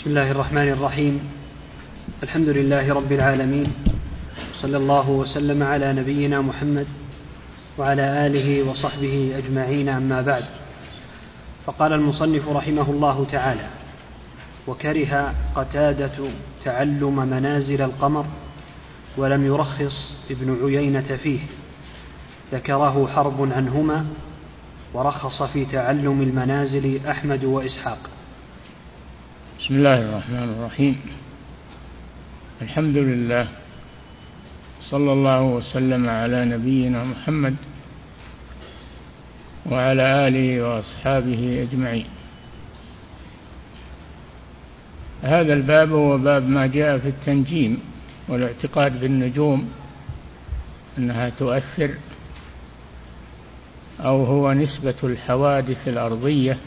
بسم الله الرحمن الرحيم. الحمد لله رب العالمين. صلى الله وسلم على نبينا محمد وعلى آله وصحبه أجمعين أما بعد. فقال المصنف رحمه الله تعالى وكره قتادة تعلم منازل القمر ولم يرخص ابن عيينة فيه. ذكره حرب عنهما ورخص في تعلم المنازل أحمد وإسحاق. بسم الله الرحمن الرحيم. الحمد لله صلى الله وسلم على نبينا محمد وعلى آله وأصحابه أجمعين. هذا الباب هو باب ما جاء في التنجيم والاعتقاد بالنجوم أنها تؤثر أو هو نسبة الحوادث الأرضية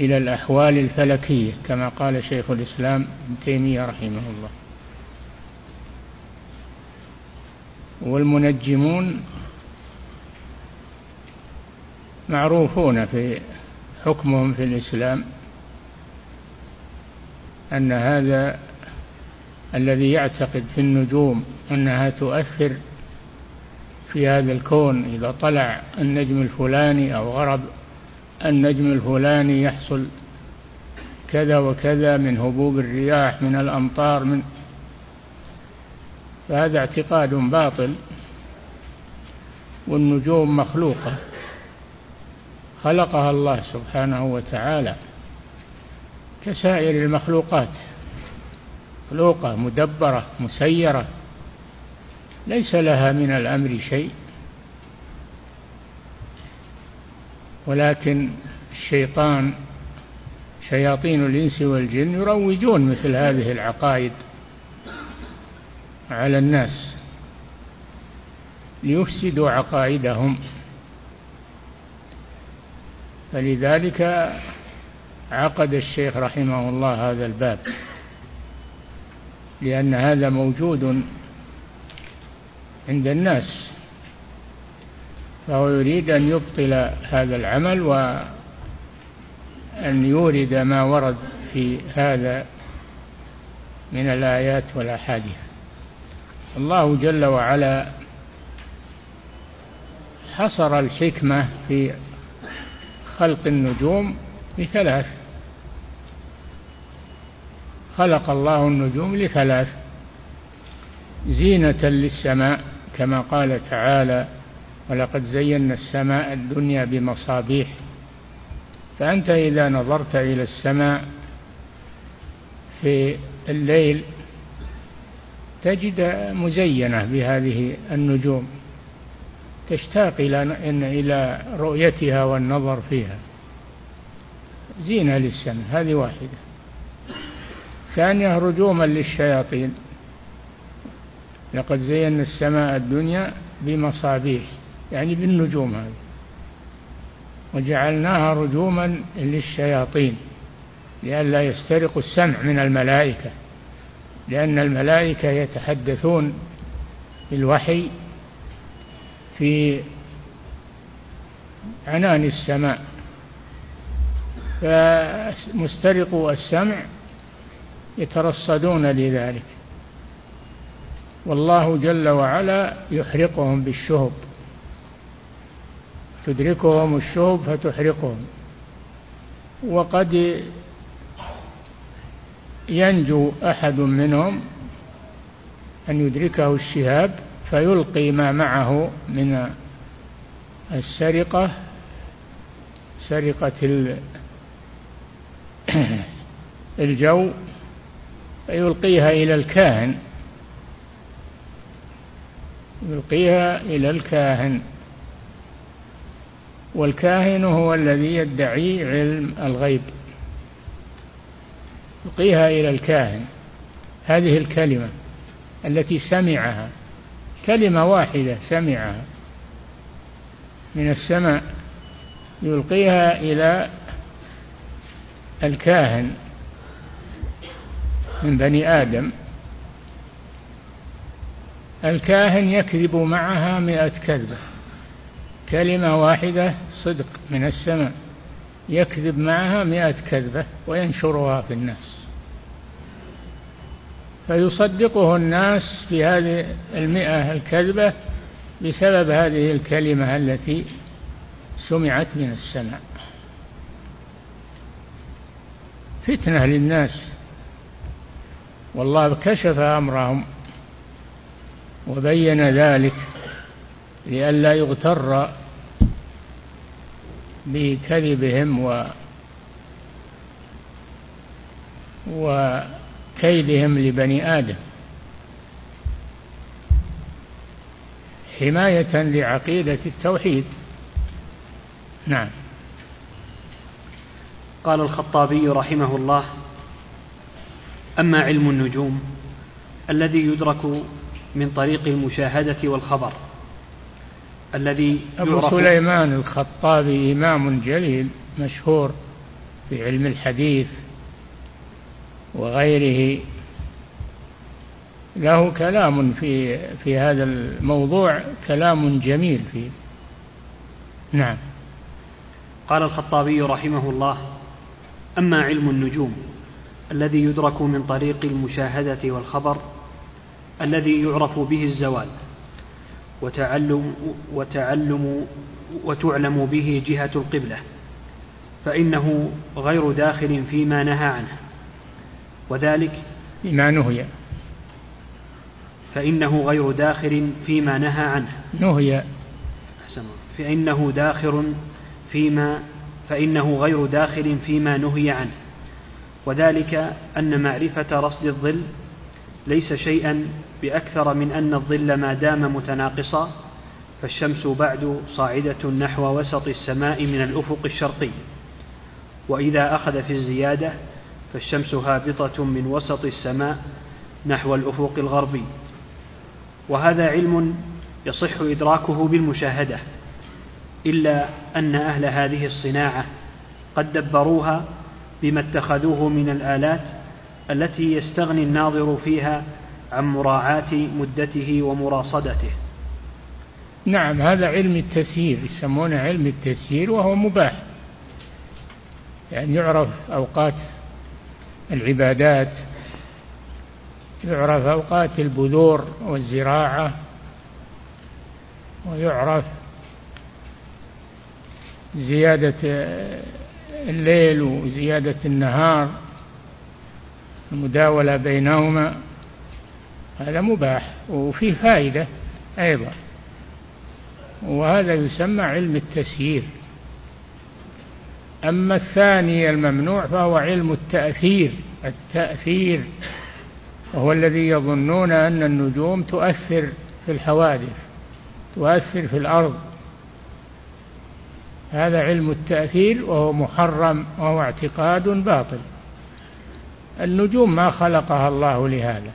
إلى الأحوال الفلكية كما قال شيخ الإسلام ابن تيمية رحمه الله. والمنجمون معروفون في حكمهم في الإسلام أن هذا الذي يعتقد في النجوم أنها تؤثر في هذا الكون إذا طلع النجم الفلاني أو غرب النجم الفلاني يحصل كذا وكذا من هبوب الرياح من الأمطار من فهذا اعتقاد باطل والنجوم مخلوقة. خلقها الله سبحانه وتعالى كسائر المخلوقات. مخلوقة مدبرة مسيرة. ليس لها من الأمر شيء. ولكن الشيطان شياطين الإنس والجن يروجون مثل هذه العقائد على الناس ليفسدوا عقائدهم. فلذلك عقد الشيخ رحمه الله هذا الباب لأن هذا موجود عند الناس. فهو يريد أن يبطل هذا العمل وأن يورد ما ورد في هذا من الآيات والأحاديث. الله جل وعلا حصر الحكمة في خلق النجوم بثلاث خلق الله النجوم لثلاث زينة للسماء كما قال تعالى ولقد زينا السماء الدنيا بمصابيح. فأنت إذا نظرت إلى السماء في الليل تجد مزينة بهذه النجوم. تشتاق إلى إلى رؤيتها والنظر فيها. زينة للسماء هذه واحدة. ثانية رجوما للشياطين. لقد زينا السماء الدنيا بمصابيح. يعني بالنجوم هذه. وجعلناها رجوما للشياطين لئلا يسترقوا السمع من الملائكة لأن الملائكة يتحدثون بالوحي في عنان السماء. فمسترقوا السمع يترصدون لذلك. والله جل وعلا يحرقهم بالشهب. تدركهم الشهب فتحرقهم. وقد ينجو أحد منهم أن يدركه الشهاب فيلقي ما معه من السرقة سرقة الجو فيلقيها إلى الكاهن. يلقيها إلى الكاهن. والكاهن هو الذي يدعي علم الغيب. يلقيها إلى الكاهن. هذه الكلمة التي سمعها كلمة واحدة سمعها من السماء يلقيها إلى الكاهن من بني آدم. الكاهن يكذب معها مئة كذبة. كلمة واحدة صدق من السماء يكذب معها مئة كذبة وينشرها في الناس. فيصدقه الناس في هذه المئة الكذبة بسبب هذه الكلمة التي سمعت من السماء. فتنة للناس والله كشف أمرهم وبين ذلك لئلا يغتر بكذبهم و وكيدهم لبني آدم. حماية لعقيدة التوحيد. نعم. قال الخطابي رحمه الله أما علم النجوم الذي يدرك من طريق المشاهدة والخبر الذي أبو سليمان الخطابي إمام جليل مشهور في علم الحديث وغيره. له كلام في في هذا الموضوع كلام جميل فيه. نعم. قال الخطابي رحمه الله أما علم النجوم الذي يدرك من طريق المشاهدة والخبر الذي يعرف به الزوال وتعلم وتعلم وتعلم به جهة القبلة فإنه غير داخل فيما نهى عنه وذلك بما نهي. فإنه غير داخل فيما نهى عنه. نهي. فإنه داخل فيما فإنه غير داخل فيما نهي عنه. وذلك أن معرفة رصد الظل ليس شيئا بأكثر من أن الظل ما دام متناقصا فالشمس بعد صاعدة نحو وسط السماء من الأفق الشرقي. وإذا أخذ في الزيادة فالشمس هابطة من وسط السماء نحو الأفق الغربي. وهذا علم يصح إدراكه بالمشاهدة إلا أن أهل هذه الصناعة قد دبروها بما اتخذوه من الآلات التي يستغني الناظر فيها عن مراعاة مدته ومراصدته. نعم هذا علم التسيير يسمونه علم التسيير وهو مباح. يعني يعرف أوقات العبادات يعرف أوقات البذور والزراعة ويعرف زيادة الليل وزيادة النهار المداولة بينهما. هذا مباح وفيه فائدة أيضا وهذا يسمى علم التسيير. أما الثاني الممنوع فهو علم التأثير التأثير وهو الذي يظنون أن النجوم تؤثر في الحوادث تؤثر في الأرض. هذا علم التأثير وهو محرم وهو اعتقاد باطل. النجوم ما خلقها الله لهذا.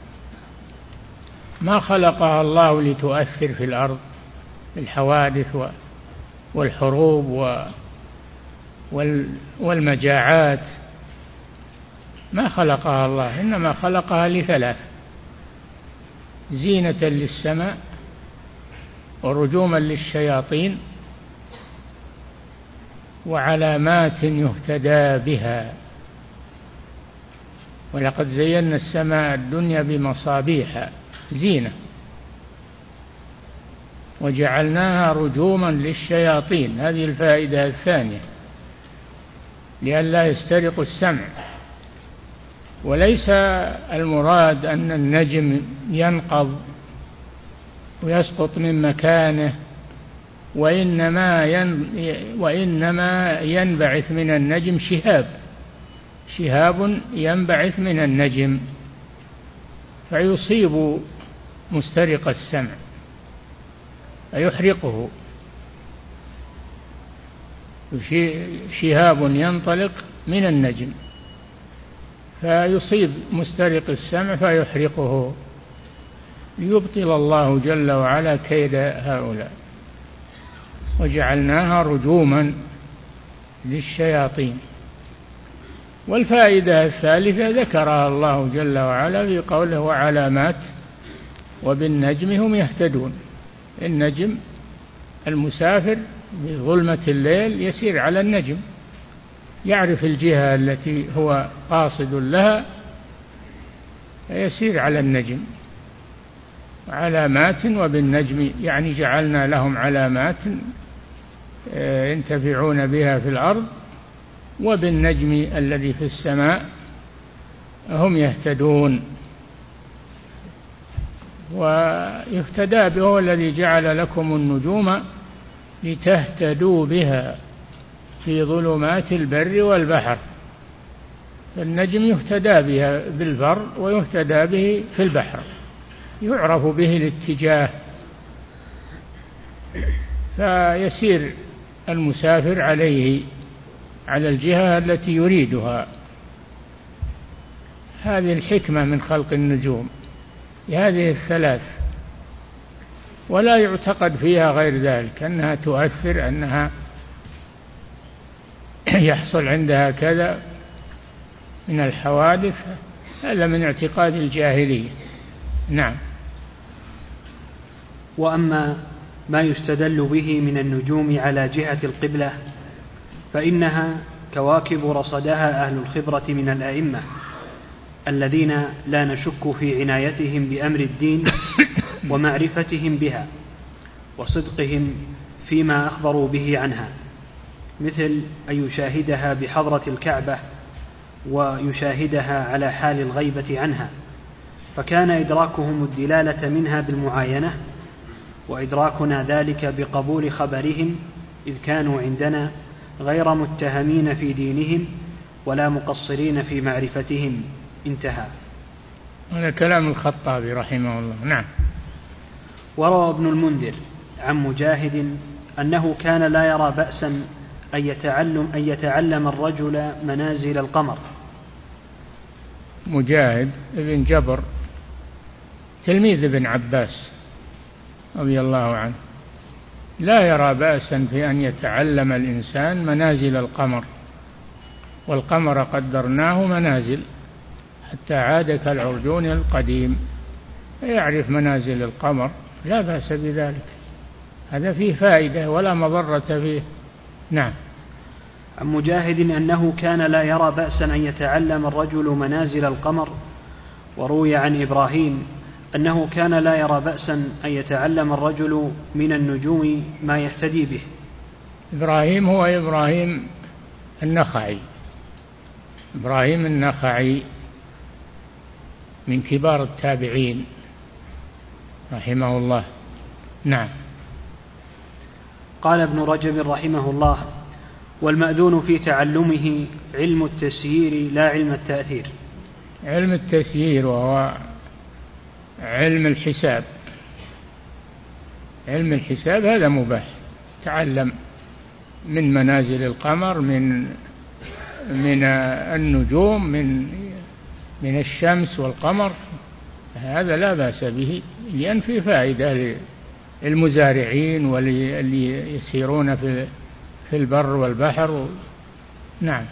ما خلقها الله لتؤثر في الأرض الحوادث والحروب والمجاعات. ما خلقها الله إنما خلقها لثلاث زينة للسماء ورجوما للشياطين وعلامات يهتدى بها. ولقد زينا السماء الدنيا بمصابيح زينة. وجعلناها رجوما للشياطين. هذه الفائدة الثانية. لئلا يسترقوا السمع. وليس المراد أن النجم ينقض ويسقط من مكانه وإنما وإنما ينبعث من النجم شهاب. شهاب ينبعث من النجم فيصيب مسترق السمع فيحرقه شهاب ينطلق من النجم فيصيب مسترق السمع فيحرقه. ليبطل الله جل وعلا كيد هؤلاء وجعلناها رجوما للشياطين. والفائدة الثالثة ذكرها الله جل وعلا في قوله وعلامات وبالنجم هم يهتدون. النجم المسافر بظلمة الليل يسير على النجم يعرف الجهة التي هو قاصد لها فيسير على النجم. علامات وبالنجم يعني جعلنا لهم علامات آه، ينتفعون بها في الأرض وبالنجم الذي في السماء هم يهتدون. ويهتدى به هو الذي جعل لكم النجوم لتهتدوا بها في ظلمات البر والبحر. فالنجم يهتدى بها بالبر ويهتدى به في البحر يعرف به الاتجاه. فيسير المسافر عليه على الجهة التي يريدها. هذه الحكمة من خلق النجوم. لهذه الثلاث ولا يعتقد فيها غير ذلك أنها تؤثر أنها يحصل عندها كذا من الحوادث هذا من اعتقاد الجاهلية. نعم. وأما ما يستدل به من النجوم على جهة القبلة فإنها كواكب رصدها أهل الخبرة من الأئمة. الذين لا نشك في عنايتهم بأمر الدين ومعرفتهم بها وصدقهم فيما أخبروا به عنها مثل أن يشاهدها بحضرة الكعبة ويشاهدها على حال الغيبة عنها فكان إدراكهم الدلالة منها بالمعاينة وإدراكنا ذلك بقبول خبرهم إذ كانوا عندنا غير متهمين في دينهم ولا مقصرين في معرفتهم. انتهى. هذا كلام الخطابي رحمه الله. نعم. وروى ابن المنذر عن مجاهد أنه كان لا يرى بأسا أن يتعلم أن يتعلم الرجل منازل القمر. مجاهد بن جبر تلميذ ابن عباس رضي الله عنه. لا يرى بأسا في أن يتعلم الإنسان منازل القمر والقمر قدرناه منازل. حتى عاد كالعرجون القديم يعرف منازل القمر لا بأس بذلك. هذا فيه فائدة ولا مضرة فيه. نعم. عن مجاهد أنه كان لا يرى بأسا أن يتعلم الرجل منازل القمر وروي عن إبراهيم أنه كان لا يرى بأسا أن يتعلم الرجل من النجوم ما يهتدي به. إبراهيم هو إبراهيم النخعي. إبراهيم النخعي من كبار التابعين رحمه الله. نعم. قال ابن رجب رحمه الله والمأذون في تعلمه علم التسيير لا علم التأثير. علم التسيير وهو علم الحساب. علم الحساب هذا مباح. تعلم من منازل القمر من من النجوم من من الشمس والقمر هذا لا بأس به لأن في فائدة للمزارعين واللي يسيرون في في البر والبحر. نعم.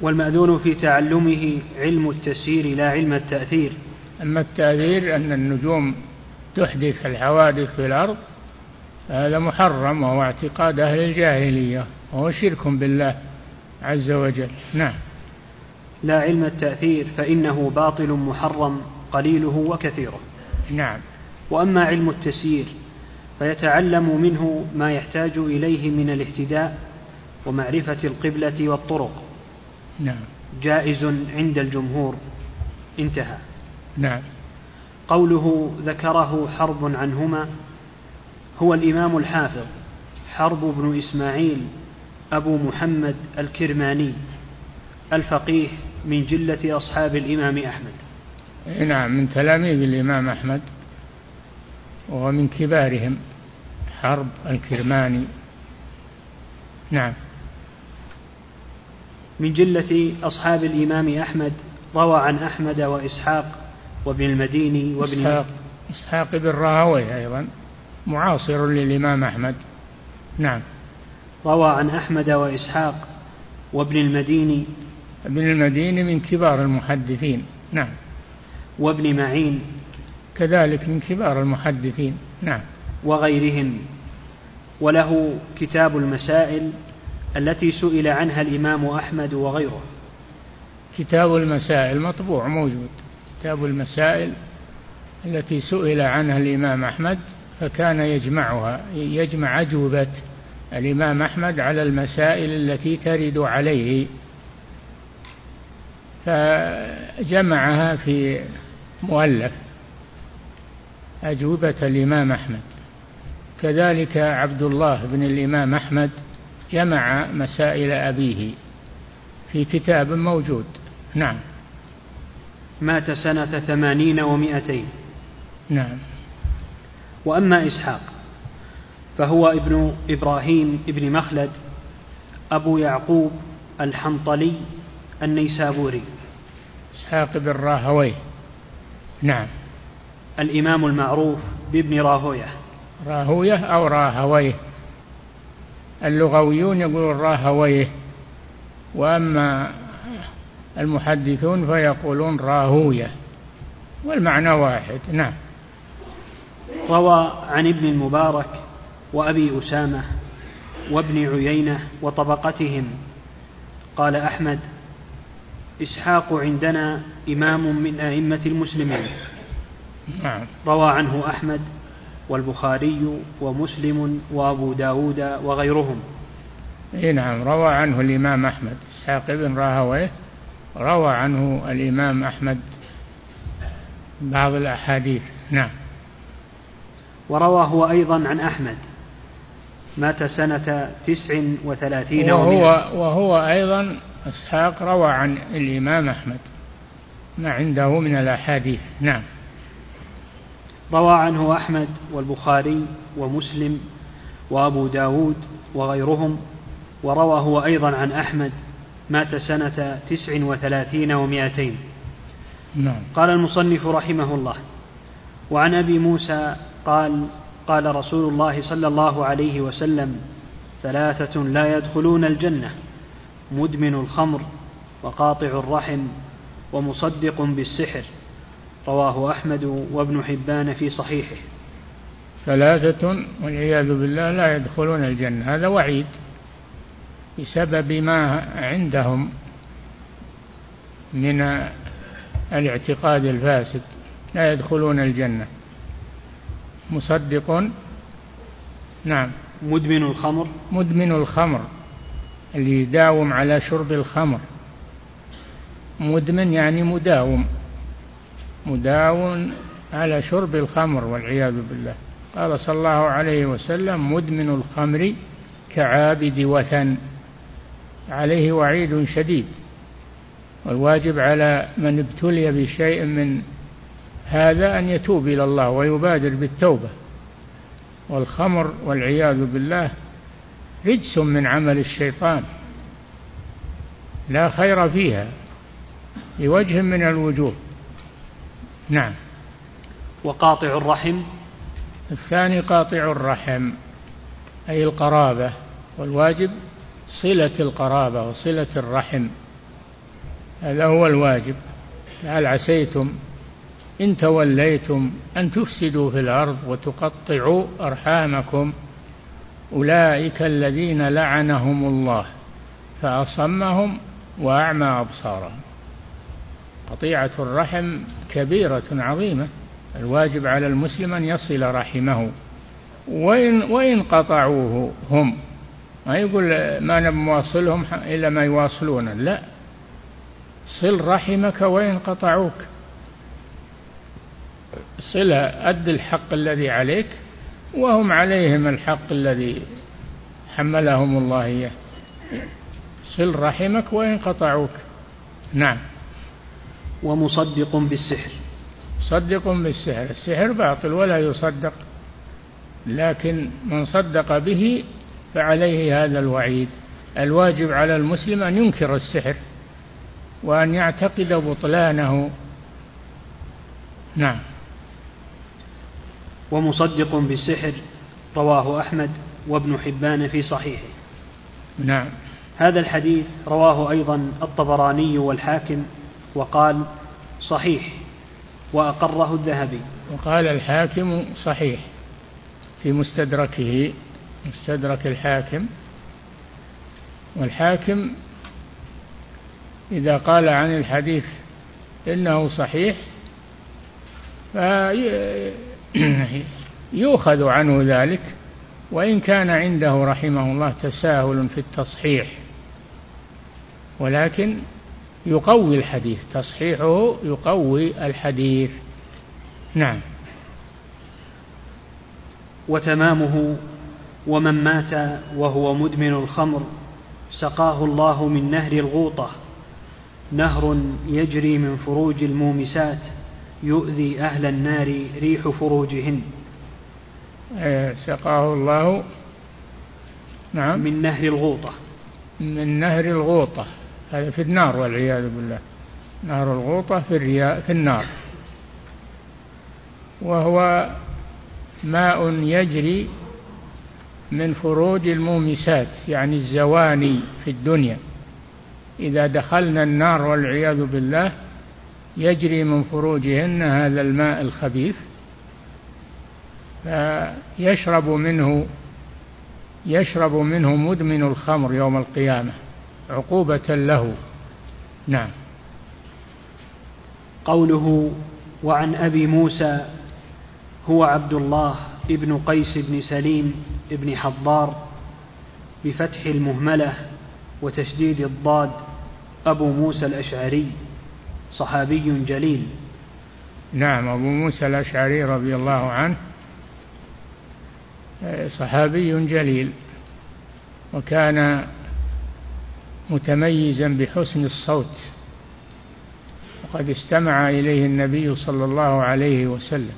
والمأذون في تعلمه علم التسيير لا علم التأثير. أما التأثير أن النجوم تحدث الحوادث في الأرض هذا محرم وهو اعتقاد أهل الجاهلية وهو شرك بالله عز وجل. نعم. لا علم التأثير فإنه باطل محرم قليله وكثيره. نعم. وأما علم التسيير فيتعلم منه ما يحتاج إليه من الاهتداء ومعرفة القبلة والطرق. نعم. جائز عند الجمهور. انتهى. نعم. قوله ذكره حرب عنهما هو الإمام الحافظ حرب بن إسماعيل أبو محمد الكرماني الفقيه من جلة أصحاب الإمام أحمد. نعم من تلاميذ الإمام أحمد ومن كبارهم حرب الكرماني. نعم. من جلة أصحاب الإمام أحمد روى عن أحمد وإسحاق وابن المديني وابن إسحاق, إسحاق بن راهويه أيضا معاصر للإمام أحمد. نعم. روى عن أحمد وإسحاق وابن المديني ابن المديني من كبار المحدثين. نعم. وابن معين. كذلك من كبار المحدثين. نعم. وغيرهم. وله كتاب المسائل التي سئل عنها الإمام أحمد وغيره. كتاب المسائل مطبوع موجود. كتاب المسائل التي سئل عنها الإمام أحمد فكان يجمعها يجمع أجوبة الإمام أحمد على المسائل التي ترد عليه. فجمعها في مؤلف أجوبة الإمام أحمد. كذلك عبد الله بن الإمام أحمد جمع مسائل أبيه في كتاب موجود. نعم. مات سنة ثمانين ومائتين نعم. وأما إسحاق فهو ابن إبراهيم ابن مخلد أبو يعقوب الحنطلي النيسابوري. إسحاق بن راهويه. نعم. الإمام المعروف بابن راهويه. راهويه أو راهويه. اللغويون يقولون راهويه وأما المحدثون فيقولون راهويه والمعنى واحد. نعم. روى عن ابن المبارك وأبي أسامة وابن عيينة وطبقتهم. قال أحمد إسحاق عندنا إمام من أئمة المسلمين. نعم. روى عنه أحمد والبخاري ومسلم وأبو داود وغيرهم. إي نعم روى عنه الإمام أحمد. إسحاق بن راهويه روى عنه الإمام أحمد بعض الأحاديث. نعم. وروى هو أيضا عن أحمد. مات سنة تسع وثلاثين وهو, وهو أيضا إسحاق روى عن الإمام أحمد ما عنده من الأحاديث. نعم. روى عنه أحمد والبخاري ومسلم وأبو داود وغيرهم وروى هو أيضا عن أحمد مات سنة تسع وثلاثين ومائتين. نعم. قال المصنف رحمه الله وعن أبي موسى قال قال رسول الله صلى الله عليه وسلم ثلاثة لا يدخلون الجنة مدمن الخمر وقاطع الرحم ومصدق بالسحر. رواه أحمد وابن حبان في صحيحه. ثلاثة والعياذ بالله لا يدخلون الجنة. هذا وعيد بسبب ما عندهم من الاعتقاد الفاسد. لا يدخلون الجنة. مصدق. نعم. مدمن الخمر. مدمن الخمر. اللي يداوم على شرب الخمر. مدمن يعني مداوم. مداوم على شرب الخمر والعياذ بالله. قال صلى الله عليه وسلم مدمن الخمر كعابد وثن. عليه وعيد شديد. والواجب على من ابتلي بشيء من هذا أن يتوب إلى الله ويبادر بالتوبة. والخمر والعياذ بالله رجس من عمل الشيطان. لا خير فيها بوجه من الوجوه. نعم. وقاطع الرحم. الثاني قاطع الرحم أي القرابة. والواجب صلة القرابة وصلة الرحم. هذا هو الواجب. هل عسيتم إن توليتم أن تفسدوا في الأرض وتقطعوا أرحامكم. أولئك الذين لعنهم الله فأصمهم وأعمى أبصارهم. قطيعة الرحم كبيرة عظيمة الواجب على المسلم أن يصل رحمه. وإن, وإن قطعوه هم ما يقول ما نواصلهم إلا ما يواصلون. لا صل رحمك وإن قطعوك. صلة أد الحق الذي عليك وهم عليهم الحق الذي حملهم الله إياه. صل رحمك وإن قطعوك. نعم. ومصدق بالسحر. صدق بالسحر. السحر باطل ولا يصدق لكن من صدق به فعليه هذا الوعيد. الواجب على المسلم أن ينكر السحر وأن يعتقد بطلانه. نعم. ومصدق بالسحر رواه أحمد وابن حبان في صحيحه. نعم. هذا الحديث رواه أيضا الطبراني والحاكم وقال صحيح وأقره الذهبي. وقال الحاكم صحيح في مستدركه مستدرك الحاكم. والحاكم إذا قال عن الحديث إنه صحيح فيؤخذ عنه ذلك وإن كان عنده رحمه الله تساهل في التصحيح. ولكن يقوي الحديث تصحيحه يقوي الحديث. نعم. وتمامه ومن مات وهو مدمن الخمر سقاه الله من نهر الغوطة نهر يجري من فروج المومسات. يؤذي أهل النار ريح فروجهن. إيه، سقاه الله. نعم. من نهر الغوطة. من نهر الغوطة. هذا في النار والعياذ بالله. نهر الغوطة في الرياء في النار. وهو ماء يجري من فروج المومسات يعني الزواني في الدنيا. إذا دخلنا النار والعياذ بالله يجري من فروجهن هذا الماء الخبيث فيشرب منه يشرب منه مدمن الخمر يوم القيامة عقوبة له. نعم. قوله وعن أبي موسى هو عبد الله ابن قيس بن سليم ابن حضار بفتح المهملة وتشديد الضاد أبو موسى الأشعري. صحابي جليل. نعم أبو موسى الأشعري رضي الله عنه صحابي جليل وكان متميزا بحسن الصوت وقد استمع إليه النبي صلى الله عليه وسلم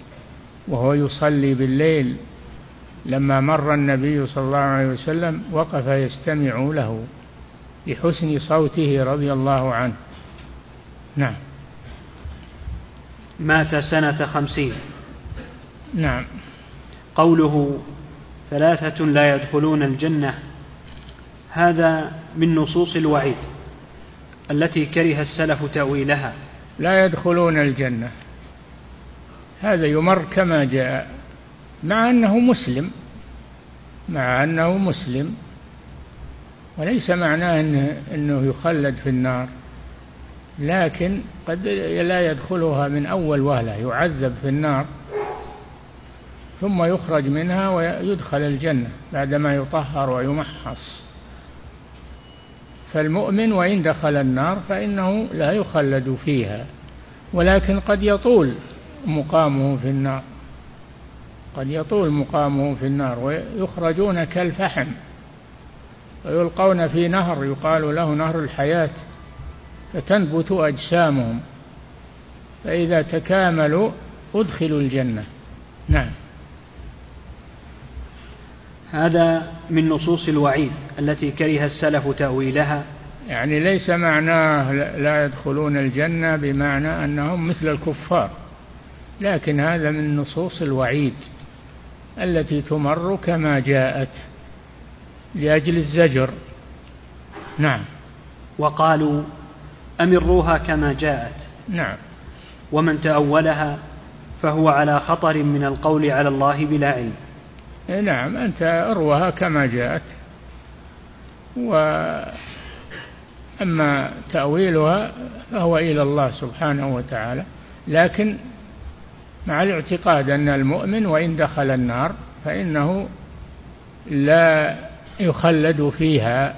وهو يصلي بالليل لما مر النبي صلى الله عليه وسلم وقف يستمع له بحسن صوته رضي الله عنه. نعم. مات سنة خمسين. نعم. قوله ثلاثة لا يدخلون الجنة هذا من نصوص الوعيد التي كره السلف تأويلها. لا يدخلون الجنة. هذا يمر كما جاء مع أنه مسلم مع أنه مسلم وليس معناه أنه, أنه يخلد في النار. لكن قد لا يدخلها من أول وهلة يعذب في النار ثم يخرج منها ويدخل الجنة بعدما يطهر ويمحص. فالمؤمن وإن دخل النار فإنه لا يخلد فيها ولكن قد يطول مقامه في النار قد يطول مقامه في النار ويخرجون كالفحم ويلقون في نهر يقال له نهر الحياة. فتنبت أجسامهم فإذا تكاملوا أدخلوا الجنة. نعم. هذا من نصوص الوعيد التي كره السلف تأويلها. يعني ليس معناه لا يدخلون الجنة بمعنى أنهم مثل الكفار لكن هذا من نصوص الوعيد التي تمر كما جاءت لأجل الزجر. نعم. وقالوا أمروها كما جاءت. نعم. ومن تأولها فهو على خطر من القول على الله بلا علم. إيه نعم أنت أروها كما جاءت. وأما تأويلها فهو إلى الله سبحانه وتعالى. لكن مع الاعتقاد أن المؤمن وإن دخل النار فإنه لا يخلد فيها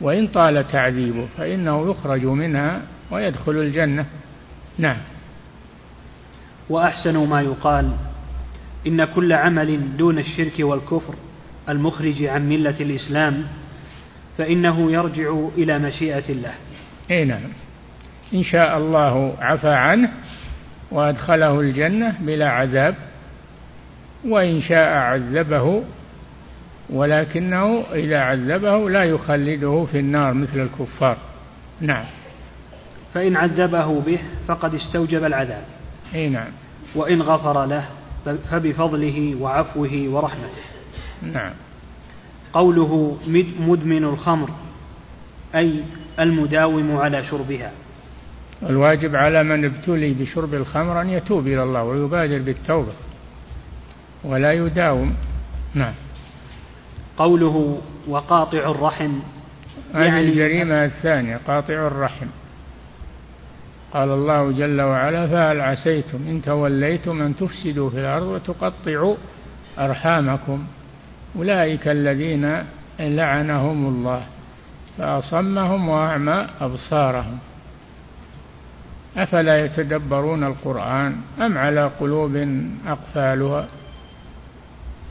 وإن طال تعذيبه فإنه يخرج منها ويدخل الجنة. نعم. وأحسن ما يقال إن كل عمل دون الشرك والكفر المخرج عن ملة الإسلام فإنه يرجع إلى مشيئة الله. أي نعم. إن شاء الله عفى عنه وأدخله الجنة بلا عذاب وإن شاء عذبه ولكنه إذا عذبه لا يخلده في النار مثل الكفار. نعم. فإن عذبه به فقد استوجب العذاب. أي نعم. وإن غفر له فبفضله وعفوه ورحمته. نعم. قوله مدمن الخمر أي المداوم على شربها. الواجب على من ابتلي بشرب الخمر أن يتوب إلى الله ويبادر بالتوبة ولا يداوم. نعم. قوله وقاطع الرحم هذه يعني الجريمة الثانية قاطع الرحم. قال الله جل وعلا فهل عسيتم إن توليتم أن تفسدوا في الأرض وتقطعوا أرحامكم؟ أولئك الذين لعنهم الله فأصمهم وأعمى أبصارهم. أفلا يتدبرون القرآن أم على قلوب أقفالها؟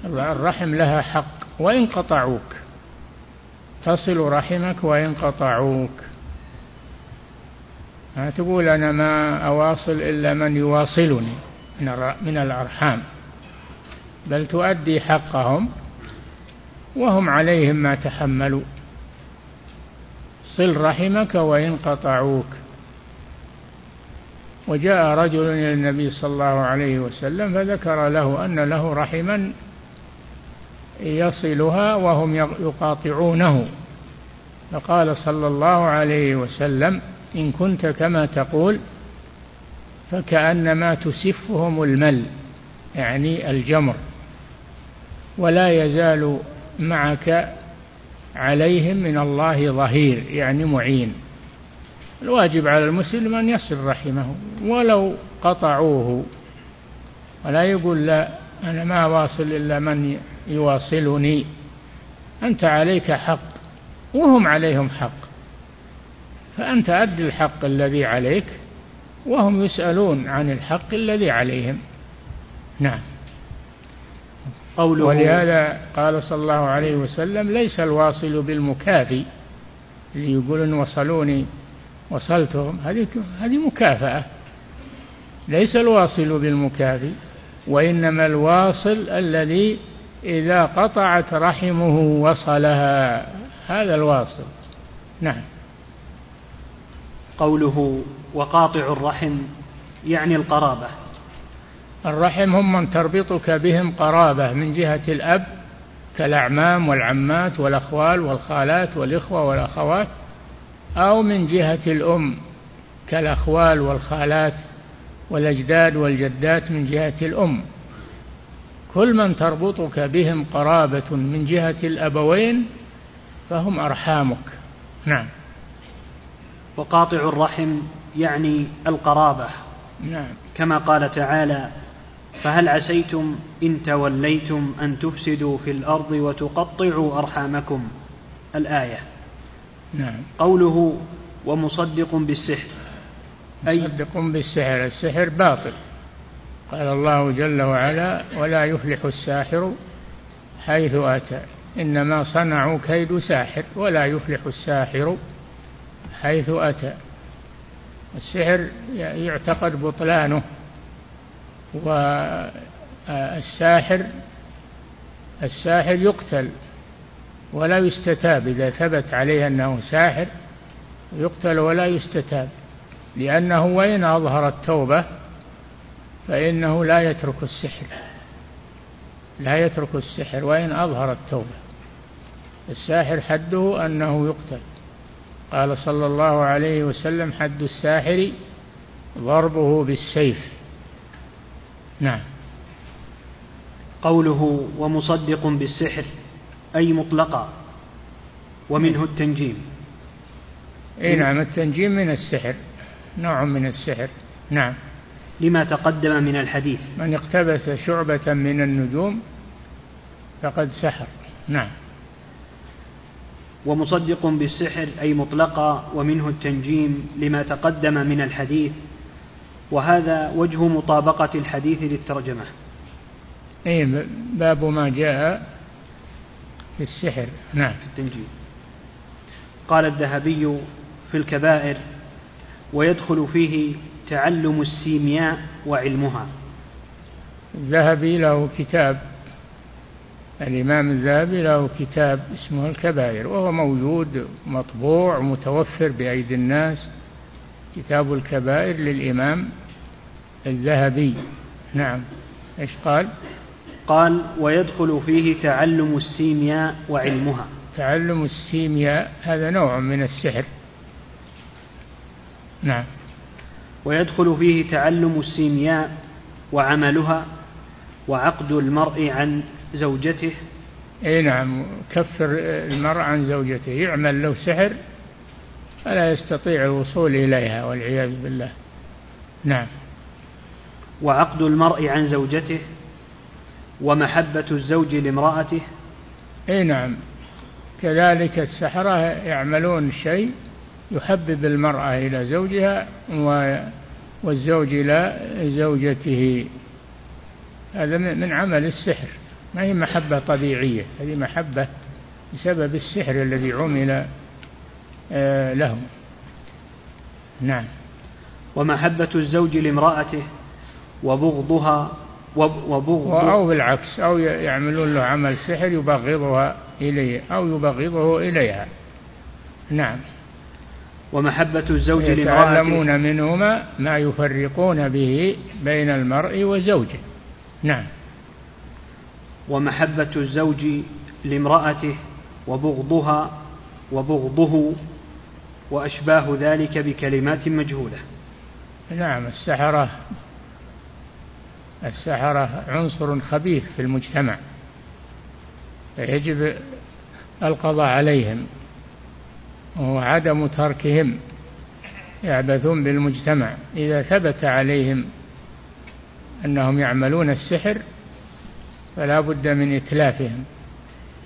الرحم لها حق. وإن قطعوك تصل رحمك وإن قطعوك ما تقول أنا ما أواصل إلا من يواصلني من الأرحام. بل تؤدي حقهم وهم عليهم ما تحملوا. صل رحمك وإن قطعوك وجاء رجل إلى النبي صلى الله عليه وسلم فذكر له أن له رحما يصلها وهم يقاطعونه. فقال صلى الله عليه وسلم إن كنت كما تقول فكأنما تسفهم المل يعني الجمر ولا يزال معك عليهم من الله ظهير يعني معين. الواجب على المسلم أن يصل رحمه ولو قطعوه. ولا يقول لا أنا ما واصل إلا من يواصلني. أنت عليك حق وهم عليهم حق. فأنت أد الحق الذي عليك وهم يسألون عن الحق الذي عليهم. نعم. قوله ولهذا قال صلى الله عليه وسلم ليس الواصل بالمكافي اللي يقولون وصلوني وصلتهم. هذه هذه مكافأة. ليس الواصل بالمكافي وإنما الواصل الذي إذا قطعت رحمه وصلها. هذا الواصل. نعم. قوله وقاطع الرحم يعني القرابة. الرحم هم من تربطك بهم قرابة من جهة الأب كالأعمام والعمات والأخوال والخالات والإخوة والأخوات أو من جهة الأم كالأخوال والخالات والأجداد والجدات من جهة الأم. كل من تربطك بهم قرابة من جهة الأبوين فهم أرحامك. نعم. وقاطع الرحم يعني القرابة. نعم. كما قال تعالى فهل عسيتم إن توليتم أن تفسدوا في الأرض وتقطعوا أرحامكم؟ الآية. نعم. قوله ومصدق بالسحر. أي مصدق بالسحر. السحر باطل. قال الله جل وعلا ولا يفلح الساحر حيث أتى. إنما صنعوا كيد ساحر ولا يفلح الساحر حيث أتى. السحر يعتقد بطلانه والساحر الساحر يقتل ولا يستتاب. إذا ثبت عليه أنه ساحر يقتل ولا يستتاب لأنه وإن أظهر التوبة فإنه لا يترك السحر لا يترك السحر وإن أظهر التوبة. الساحر حده أنه يقتل. قال صلى الله عليه وسلم حد الساحر ضربه بالسيف. نعم. قوله ومصدق بالسحر أي مطلقا ومنه التنجيم. اي نعم التنجيم من السحر نوع من السحر. نعم. لما تقدم من الحديث. من اقتبس شعبة من النجوم فقد سحر. نعم. ومصدق بالسحر أي مطلقا ومنه التنجيم لما تقدم من الحديث. وهذا وجه مطابقة الحديث للترجمة. أي باب ما جاء في السحر. نعم. في التنجيم. قال الذهبي في الكبائر ويدخل فيه تعلم السيمياء وعلمها. الذهبي له كتاب الإمام الذهبي له كتاب اسمه الكبائر وهو موجود مطبوع متوفر بأيدي الناس. كتاب الكبائر للإمام الذهبي. نعم. إيش قال؟ قال ويدخل فيه تعلم السيمياء وعلمها. تعلم السيمياء هذا نوع من السحر. نعم. ويدخل فيه تعلم السيمياء وعملها وعقد المرء عن زوجته. أي نعم كفر المرء عن زوجته. يعمل له سحر فلا يستطيع الوصول إليها والعياذ بالله. نعم. وعقد المرء عن زوجته ومحبة الزوج لامرأته. أي نعم. كذلك السحرة يعملون شيء يحبب المرأة إلى زوجها والزوج إلى زوجته. هذا من عمل السحر. ما هي محبة طبيعية؟ هذه محبة بسبب السحر الذي عمل آه، لهم. نعم. ومحبة الزوج لامرأته وبغضها وبغض أو بالعكس أو يعملون له عمل سحر يبغضها إليه أو يبغضه إليها. نعم. ومحبة الزوج لامرأته. يتعلمون منهما ما يفرقون به بين المرء وزوجه. نعم. ومحبة الزوج لامرأته وبغضها وبغضه وأشباه ذلك بكلمات مجهولة. نعم السحرة السحرة عنصر خبيث في المجتمع. يجب القضاء عليهم. وهو عدم تركهم يعبثون بالمجتمع. إذا ثبت عليهم أنهم يعملون السحر فلا بد من إتلافهم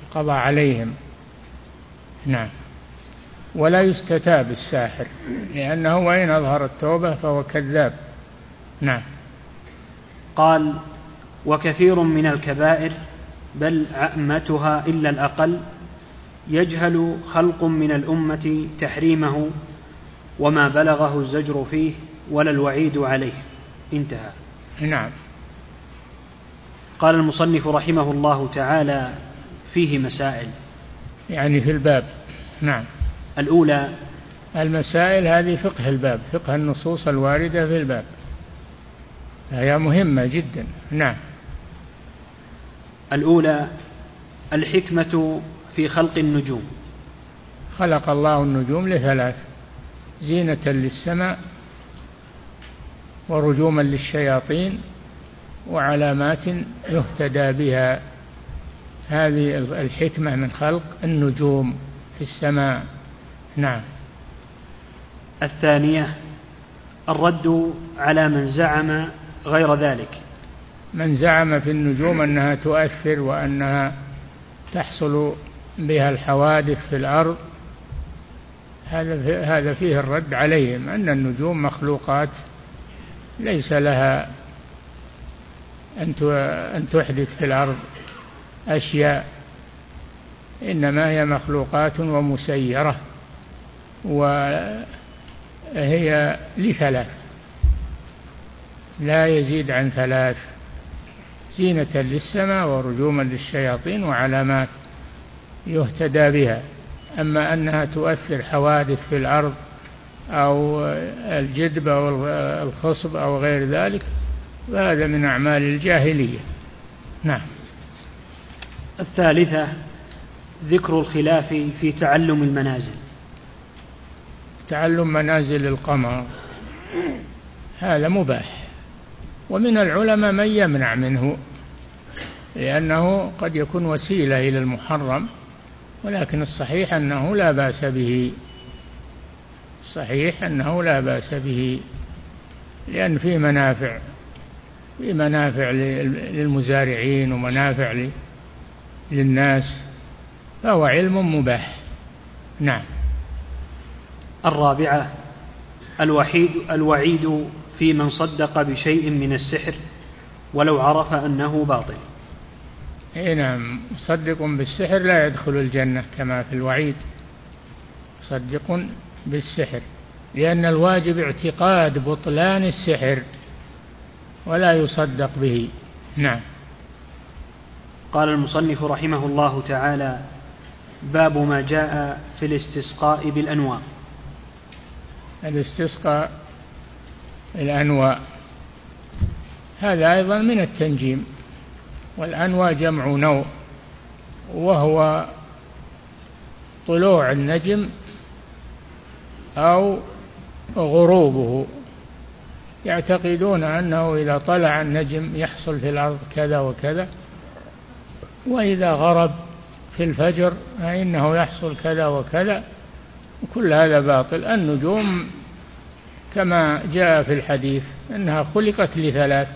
القضاء عليهم. نعم. ولا يستتاب الساحر لأنه وإن أظهر التوبة فهو كذاب. نعم. قال وكثير من الكبائر بل عامتها إلا الأقل يجهل خلق من الأمة تحريمه وما بلغه الزجر فيه ولا الوعيد عليه. انتهى. نعم. قال المصنف رحمه الله تعالى فيه مسائل. يعني في الباب. نعم. الأولى المسائل هذه فقه الباب فقه النصوص الواردة في الباب. هي مهمة جدا. نعم. الأولى الحكمة في خلق النجوم. خلق الله النجوم لثلاث زينة للسماء ورجوما للشياطين وعلامات يهتدى بها. هذه الحكمة من خلق النجوم في السماء. نعم. الثانية الرد على من زعم غير ذلك. من زعم في النجوم أنها تؤثر وأنها تحصل بها الحوادث في الأرض هذا هذا فيه الرد عليهم أن النجوم مخلوقات ليس لها أن تحدث في الأرض أشياء إنما هي مخلوقات ومسيرة وهي لثلاث لا يزيد عن ثلاث زينة للسماء ورجوما للشياطين وعلامات يهتدى بها. أما أنها تؤثر حوادث في الأرض أو الجدب أو الخصب أو غير ذلك فهذا من أعمال الجاهلية. نعم. الثالثة ذكر الخلاف في تعلم المنازل. تعلم منازل القمر. هذا مباح. ومن العلماء من يمنع منه لأنه قد يكون وسيلة إلى المحرم. ولكن الصحيح أنه لا بأس به. صحيح أنه لا بأس به. لأن فيه منافع فيه منافع للمزارعين ومنافع للناس فهو علم مباح. نعم. الرابعة الوحيد الوعيد في من صدق بشيء من السحر ولو عرف أنه باطل. اي نعم. مصدق بالسحر لا يدخل الجنة كما في الوعيد. مصدق بالسحر. لأن الواجب اعتقاد بطلان السحر ولا يصدق به. نعم. قال المصنف رحمه الله تعالى باب ما جاء في الاستسقاء بالأنواع الاستسقاء الأنواء هذا أيضا من التنجيم. والأنواء جمع نوع وهو طلوع النجم أو غروبه. يعتقدون أنه إذا طلع النجم يحصل في الأرض كذا وكذا وإذا غرب في الفجر فإنه يحصل كذا وكذا. وكل هذا باطل. النجوم كما جاء في الحديث أنها خلقت لثلاث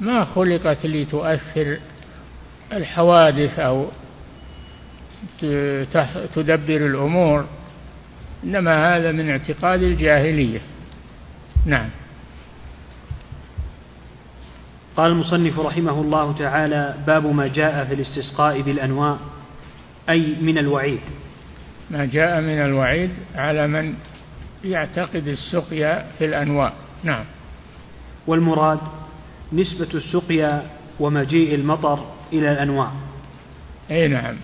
ما خلقت لتؤثر الحوادث أو تدبر الأمور إنما هذا من اعتقاد الجاهلية. نعم. قال المصنف رحمه الله تعالى باب ما جاء في الاستسقاء بالانواء أي من الوعيد. ما جاء من الوعيد على من يعتقد السقيا في الأنواء نعم. والمراد؟ نسبة السقيا ومجيء المطر إلى الأنواع. أي نعم.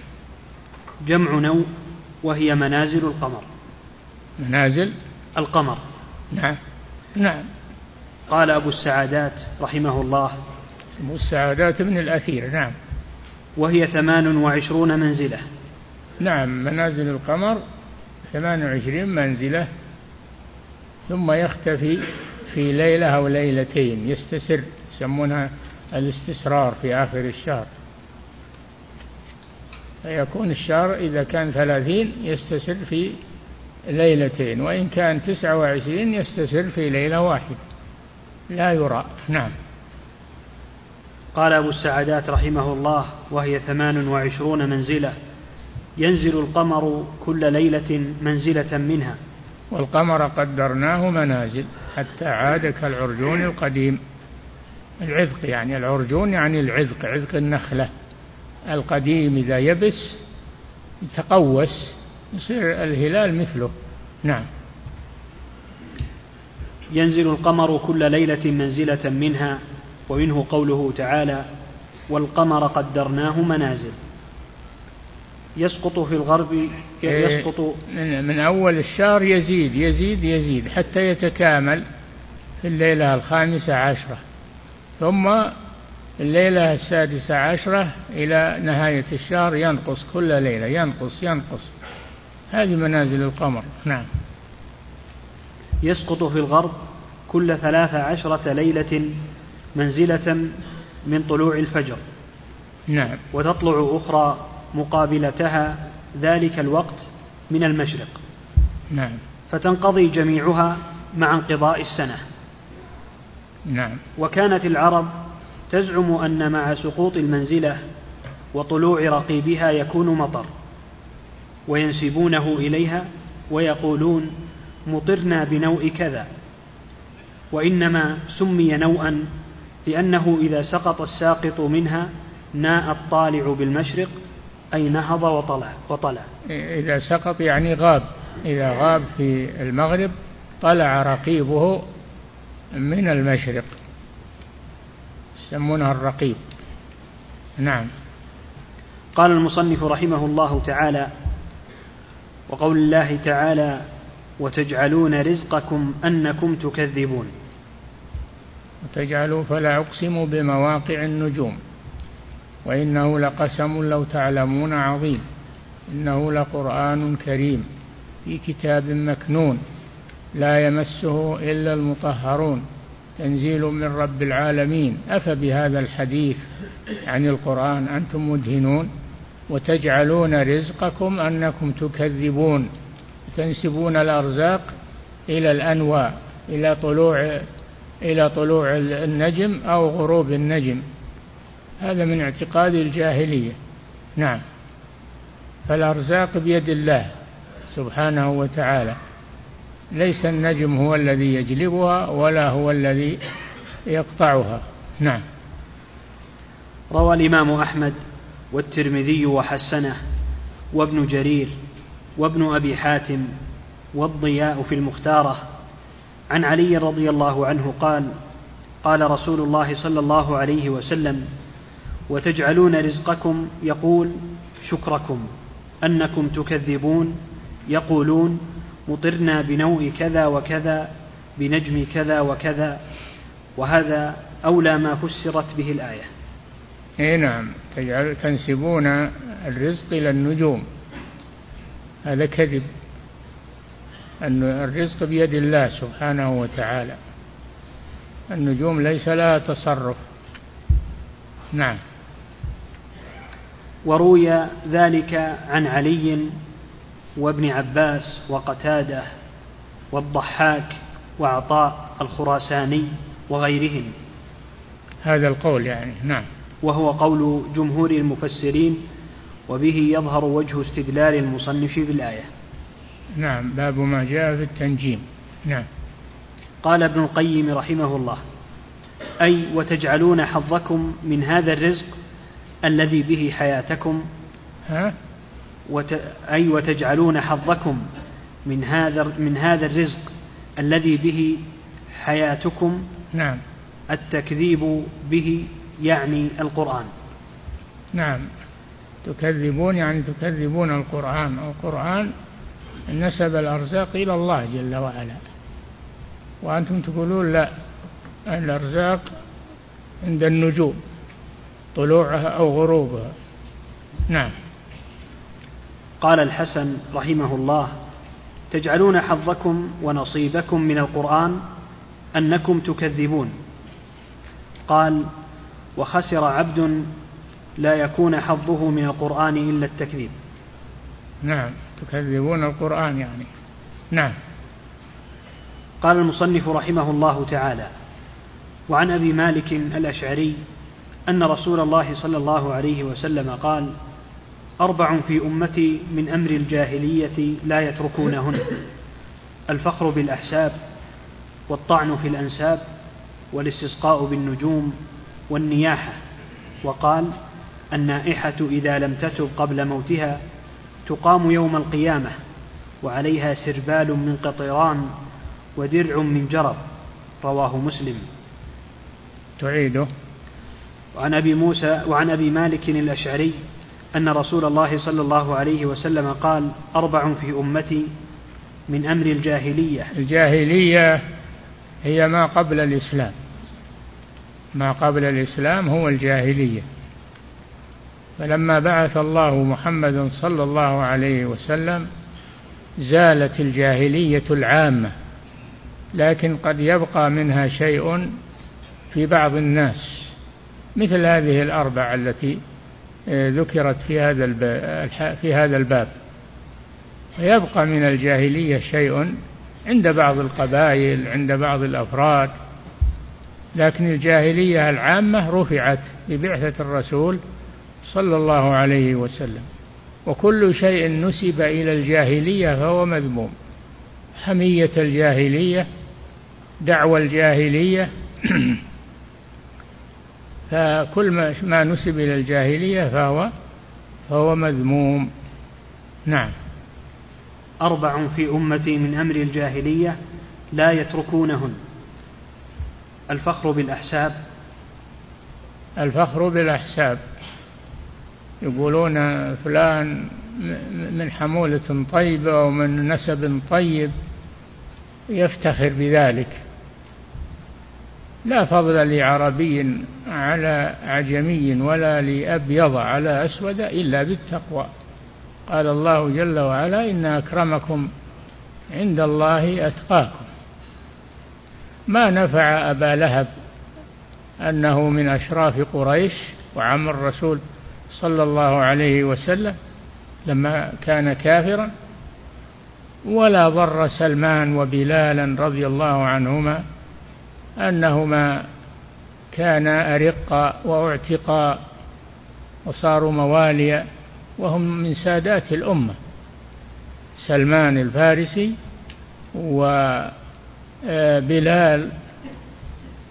جمع نوء وهي منازل القمر. منازل القمر. نعم. نعم. قال أبو السعادات رحمه الله. أبو السعادات من الأثير نعم. وهي ثمان وعشرون منزلة. نعم منازل القمر ثمان وعشرين منزلة ثم يختفي في ليلة أو ليلتين يستسر. يسمونها الاستسرار في آخر الشهر. فيكون الشهر إذا كان ثلاثين يستسر في ليلتين وإن كان تسعة وعشرين يستسر في ليلة واحدة. لا يرى. نعم. قال أبو السعدات رحمه الله وهي ثمان وعشرون منزلة. ينزل القمر كل ليلة منزلة منها. والقمر قدرناه منازل حتى عاد كالعرجون القديم. العذق يعني العرجون يعني العذق عذق النخلة. القديم إذا يبس يتقوس يصير الهلال مثله. نعم. ينزل القمر كل ليلة منزلة منها ومنه قوله تعالى والقمر قدرناه منازل يسقط في الغرب إيه، يسقط من أول الشهر يزيد يزيد يزيد حتى يتكامل في الليلة الخامسة عشرة. ثم الليلة السادسة عشرة إلى نهاية الشهر ينقص كل ليلة ينقص ينقص. هذه منازل القمر. نعم. يسقط في الغرب كل ثلاث عشرة ليلة منزلة من طلوع الفجر. نعم. وتطلع أخرى مقابلتها ذلك الوقت من المشرق. نعم. فتنقضي جميعها مع انقضاء السنة. نعم. وكانت العرب تزعم أن مع سقوط المنزلة وطلوع رقيبها يكون مطر وينسبونه إليها ويقولون مطرنا بنوء كذا وإنما سمي نوءا لأنه إذا سقط الساقط منها ناء الطالع بالمشرق أي نهض وطلع وطلع. إذا سقط يعني غاب إذا غاب في المغرب طلع رقيبه من المشرق. يسمونها الرقيب. نعم. قال المصنف رحمه الله تعالى وقول الله تعالى وتجعلون رزقكم أنكم تكذبون. وتجعلوا فلا أقسم بمواقع النجوم. وإنه لقسم لو تعلمون عظيم. إنه لقرآن كريم في كتاب مكنون. لا يمسه إلا المطهرون. تنزيل من رب العالمين. أفبهذا الحديث عن القرآن أنتم مدهنون وتجعلون رزقكم أنكم تكذبون. تنسبون الأرزاق إلى الأنواء إلى طلوع إلى طلوع النجم أو غروب النجم. هذا من اعتقاد الجاهلية. نعم. فالأرزاق بيد الله سبحانه وتعالى. ليس النجم هو الذي يجلبها ولا هو الذي يقطعها. نعم. روى الإمام أحمد والترمذي وحسنه وابن جرير وابن أبي حاتم والضياء في المختارة. عن علي رضي الله عنه قال قال رسول الله صلى الله عليه وسلم وتجعلون رزقكم يقول شكركم. أنكم تكذبون يقولون مطرنا بنوء كذا وكذا بنجم كذا وكذا وهذا أولى ما فسرت به الآية. إي نعم تجعل تنسبون الرزق إلى النجوم. هذا كذب. أن الرزق بيد الله سبحانه وتعالى. النجوم ليس لها تصرف. نعم. وروي ذلك عن علي وابن عباس وقتاده والضحاك وعطاء الخراساني وغيرهم. هذا القول يعني نعم. وهو قول جمهور المفسرين وبه يظهر وجه استدلال المصنف بالآية نعم باب ما جاء في التنجيم. نعم. قال ابن القيم رحمه الله أي وتجعلون حظكم من هذا الرزق الذي به حياتكم؟ ها؟ وت... أي وتجعلون حظكم من هذا من هذا الرزق الذي به حياتكم نعم. التكذيب به يعني القرآن. نعم. تكذبون يعني تكذبون القرآن. القرآن نسب الأرزاق إلى الله جل وعلا. وأنتم تقولون لا الأرزاق عند النجوم طلوعها أو غروبها. نعم. قال الحسن رحمه الله تجعلون حظكم ونصيبكم من القرآن أنكم تكذبون. قال وخسر عبد لا يكون حظه من القرآن إلا التكذيب. نعم تكذبون القرآن يعني. نعم. قال المصنف رحمه الله تعالى وعن أبي مالك الأشعري أن رسول الله صلى الله عليه وسلم قال أربع في أمتي من أمر الجاهلية لا يتركونهن. الفخر بالأحساب والطعن في الأنساب والاستسقاء بالنجوم والنياحة. وقال النائحة إذا لم تتب قبل موتها تقام يوم القيامة وعليها سربال من قطران ودرع من جرب. رواه مسلم. تعيده. وعن أبي موسى وعن أبي مالك الأشعري أن رسول الله صلى الله عليه وسلم قال أربع في أمتي من أمر الجاهلية. الجاهلية هي ما قبل الإسلام. ما قبل الإسلام هو الجاهلية. فلما بعث الله محمدا صلى الله عليه وسلم زالت الجاهلية العامة لكن قد يبقى منها شيء في بعض الناس مثل هذه الأربع التي ذكرت في هذا في هذا الباب. ويبقى من الجاهلية شيء عند بعض القبائل عند بعض الأفراد. لكن الجاهلية العامة رفعت ببعثة الرسول صلى الله عليه وسلم. وكل شيء نسب إلى الجاهلية فهو مذموم. حمية الجاهلية دعوى الجاهلية فكل ما نسب إلى الجاهلية فهو فهو مذموم. نعم. أربع في أمتي من أمر الجاهلية لا يتركونهن. الفخر بالأحساب. الفخر بالأحساب. يقولون فلان من حمولة طيبة ومن نسب طيب. يفتخر بذلك. لا فضل لعربي على عجمي ولا لأبيض على أسود إلا بالتقوى. قال الله جل وعلا إن أكرمكم عند الله أتقاكم. ما نفع أبا لهب أنه من أشراف قريش وعم الرسول صلى الله عليه وسلم لما كان كافرا؟ ولا ضر سلمان وبلالا رضي الله عنهما أنهما كانا أرقا وأعتقا وصاروا مواليا وهم من سادات الأمة. سلمان الفارسي وبلال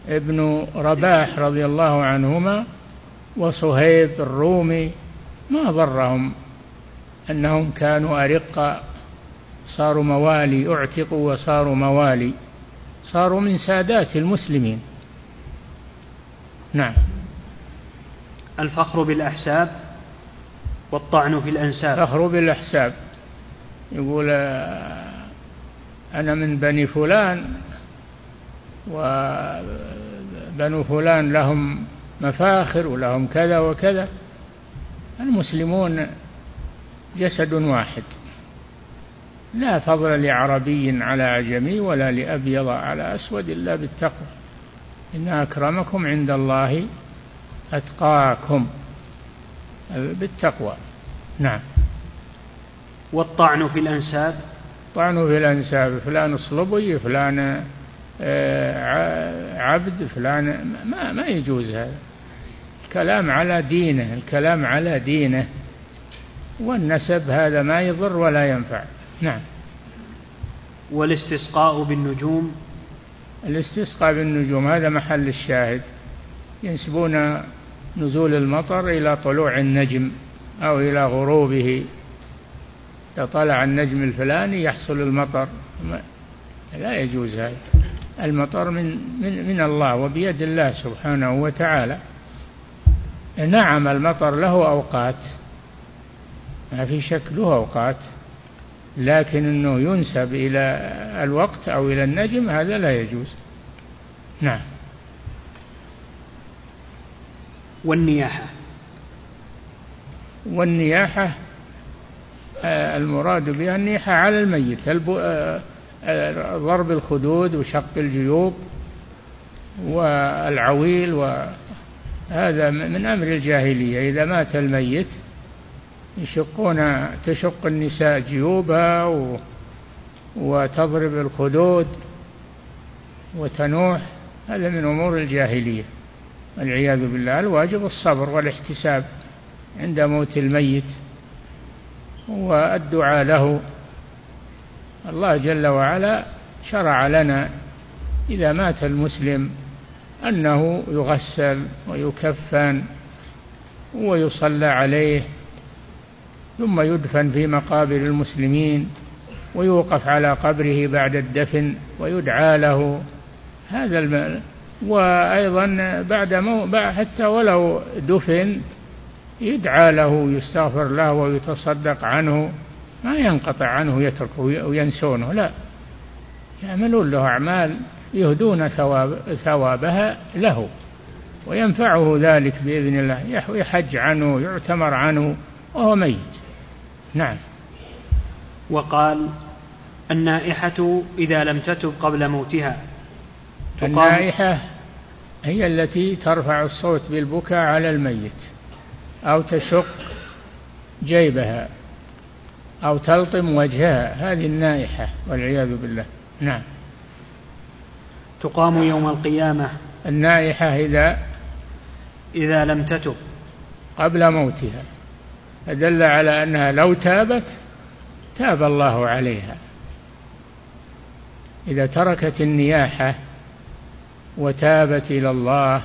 ابن رباح رضي الله عنهما وصهيب الرومي ما ضرهم أنهم كانوا أرقا صاروا موالي أعتقوا وصاروا موالي. صاروا من سادات المسلمين. نعم. الفخر بالأحساب والطعن في الأنساب. الفخر بالأحساب. يقول آه، أنا من بني فلان وبنو فلان لهم مفاخر ولهم كذا وكذا. المسلمون جسد واحد. لا فضل لعربي على عجمي ولا لأبيض على أسود إلا بالتقوى. إن أكرمكم عند الله أتقاكم بالتقوى. نعم. والطعن في الأنساب؟ طعن في الأنساب فلان صلبي فلان آه، عبد فلان ما, ما يجوز هذا. الكلام على دينه الكلام على دينه. والنسب هذا ما يضر ولا ينفع. نعم. والاستسقاء بالنجوم؟ الاستسقاء بالنجوم هذا محل الشاهد. ينسبون نزول المطر إلى طلوع النجم أو إلى غروبه. إذا طلع النجم الفلاني يحصل المطر. لا يجوز هذا. المطر من من من الله وبيد الله سبحانه وتعالى. نعم المطر له أوقات. ما في شك له أوقات. لكن أنه ينسب إلى الوقت أو إلى النجم هذا لا يجوز. نعم. والنياحة. والنياحة آه، المراد بها النياحة على الميت آه، آه، ضرب الخدود وشق الجيوب والعويل وهذا من أمر الجاهلية إذا مات الميت يشقون تشق النساء جيوبها و وتضرب الخدود وتنوح هذا من أمور الجاهلية. والعياذ بالله الواجب الصبر والاحتساب عند موت الميت والدعاء له. الله جل وعلا شرع لنا إذا مات المسلم أنه يغسل ويكفن ويصلى عليه ثم يدفن في مقابر المسلمين ويوقف على قبره بعد الدفن ويدعى له. هذا الم... وأيضا بعد مو... حتى ولو دفن يدعى له يستغفر له ويتصدق عنه. ما ينقطع عنه يتركه وينسونه. لا. يعملون له أعمال يهدون ثواب ثوابها له وينفعه ذلك بإذن الله. يحج عنه يعتمر عنه وهو ميت. نعم. وقال النائحة إذا لم تتب قبل موتها. النائحة هي التي ترفع الصوت بالبكاء على الميت أو تشق جيبها أو تلطم وجهها. هذه النائحة والعياذ بالله. نعم. تقام يوم القيامة. النائحة إذا إذا لم تتب. قبل موتها. فدل على أنها لو تابت تاب الله عليها. إذا تركت النياحة وتابت إلى الله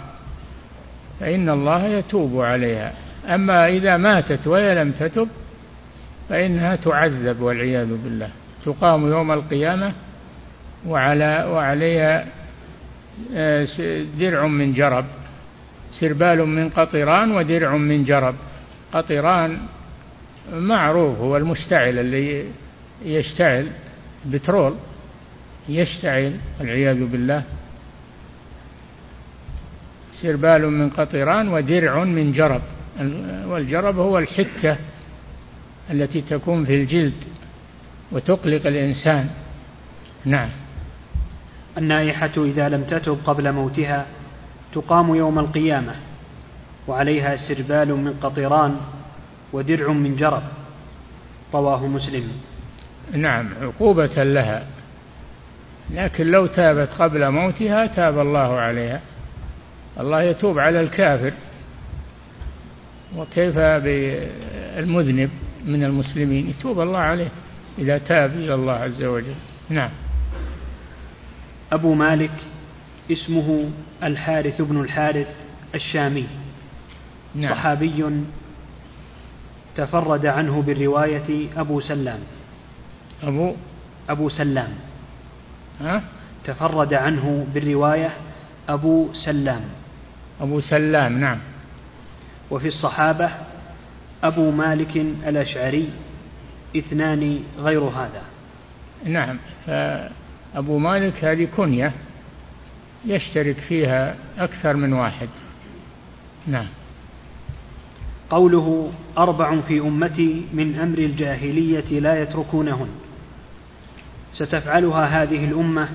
فإن الله يتوب عليها. أما إذا ماتت وهي لم تتب فإنها تعذب والعياذ بالله. تقام يوم القيامة وعلى وعليها آه، درع من جرب سربال من قطران ودرع من جرب. قطران معروف هو المشتعل اللي يشتعل بترول يشتعل والعياذ بالله. سربال من قطران ودرع من جرب. والجرب هو الحكة التي تكون في الجلد وتقلق الإنسان. نعم. النائحة إذا لم تتب قبل موتها تقام يوم القيامة. وعليها سربال من قطران ودرع من جرب. رواه مسلم. نعم عقوبة لها. لكن لو تابت قبل موتها تاب الله عليها. الله يتوب على الكافر. وكيف بالمذنب من المسلمين؟ يتوب الله عليه إذا تاب إلى الله عز وجل. نعم. أبو مالك اسمه الحارث بن الحارث الشامي. نعم. صحابي تفرد عنه بالرواية أبو سلام. أبو؟ أبو سلام. ها؟ تفرد عنه بالرواية أبو سلام. أبو سلام نعم. وفي الصحابة أبو مالك الأشعري اثنان غير هذا. نعم فأبو مالك هذه كنية يشترك فيها أكثر من واحد. نعم. قوله أربع في أمتي من أمر الجاهلية لا يتركونهن. ستفعلها هذه الأمة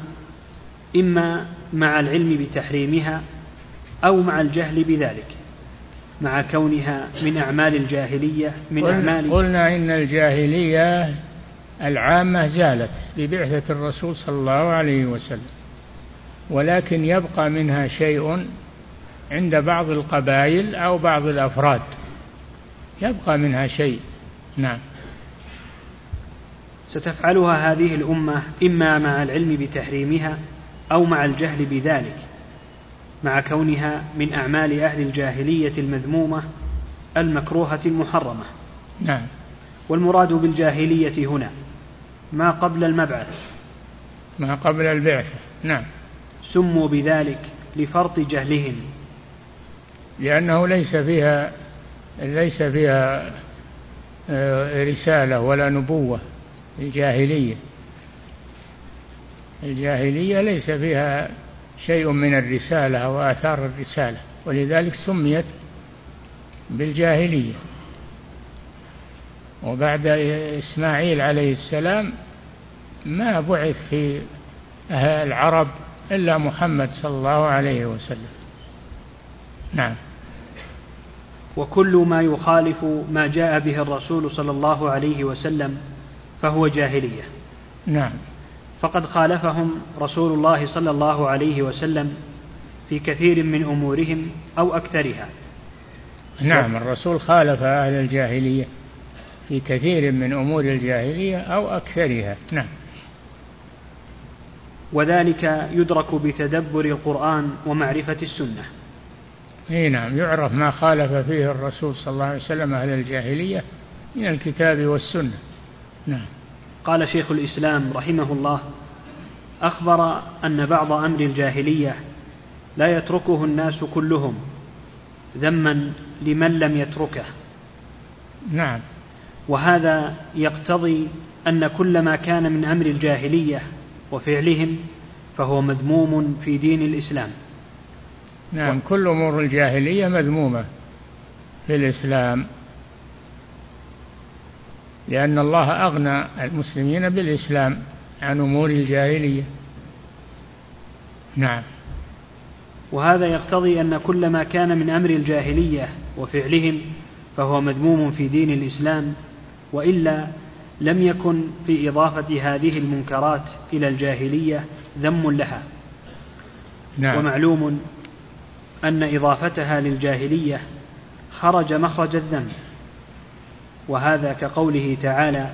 إما مع العلم بتحريمها أو مع الجهل بذلك مع كونها من أعمال الجاهلية من أعمال قلنا إن الجاهلية العامة زالت ببعثة الرسول صلى الله عليه وسلم ولكن يبقى منها شيء عند بعض القبائل أو بعض الأفراد. يبقى منها شيء. نعم. ستفعلها هذه الأمة إما مع العلم بتحريمها أو مع الجهل بذلك مع كونها من أعمال أهل الجاهلية المذمومة المكروهة المحرمة. نعم. والمراد بالجاهلية هنا ما قبل المبعث. ما قبل البعثة نعم. سموا بذلك لفرط جهلهم. لأنه ليس فيها ليس فيها آه، رسالة ولا نبوة الجاهلية. الجاهلية ليس فيها شيء من الرسالة وآثار الرسالة ولذلك سميت بالجاهلية. وبعد إسماعيل عليه السلام ما بعث في العرب إلا محمد صلى الله عليه وسلم. نعم. وكل ما يخالف ما جاء به الرسول صلى الله عليه وسلم فهو جاهلية. نعم. فقد خالفهم رسول الله صلى الله عليه وسلم في كثير من أمورهم أو أكثرها. نعم الرسول خالف أهل الجاهلية في كثير من أمور الجاهلية أو أكثرها. نعم. وذلك يدرك بتدبر القرآن ومعرفة السنة. اي نعم يعرف ما خالف فيه الرسول صلى الله عليه وسلم أهل الجاهلية من الكتاب والسنة. نعم. قال شيخ الإسلام رحمه الله أخبر أن بعض أمر الجاهلية لا يتركه الناس كلهم ذما لمن لم يتركه. نعم. وهذا يقتضي أن كل ما كان من أمر الجاهلية وفعلهم فهو مذموم في دين الإسلام. نعم كل أمور الجاهلية مذمومة في الإسلام. لأن الله أغنى المسلمين بالإسلام عن أمور الجاهلية. نعم. وهذا يقتضي أن كل ما كان من أمر الجاهلية وفعلهم فهو مذموم في دين الإسلام وإلا لم يكن في إضافة هذه المنكرات إلى الجاهلية ذم لها. نعم. ومعلوم أن إضافتها للجاهلية خرج مخرج الذنب. وهذا كقوله تعالى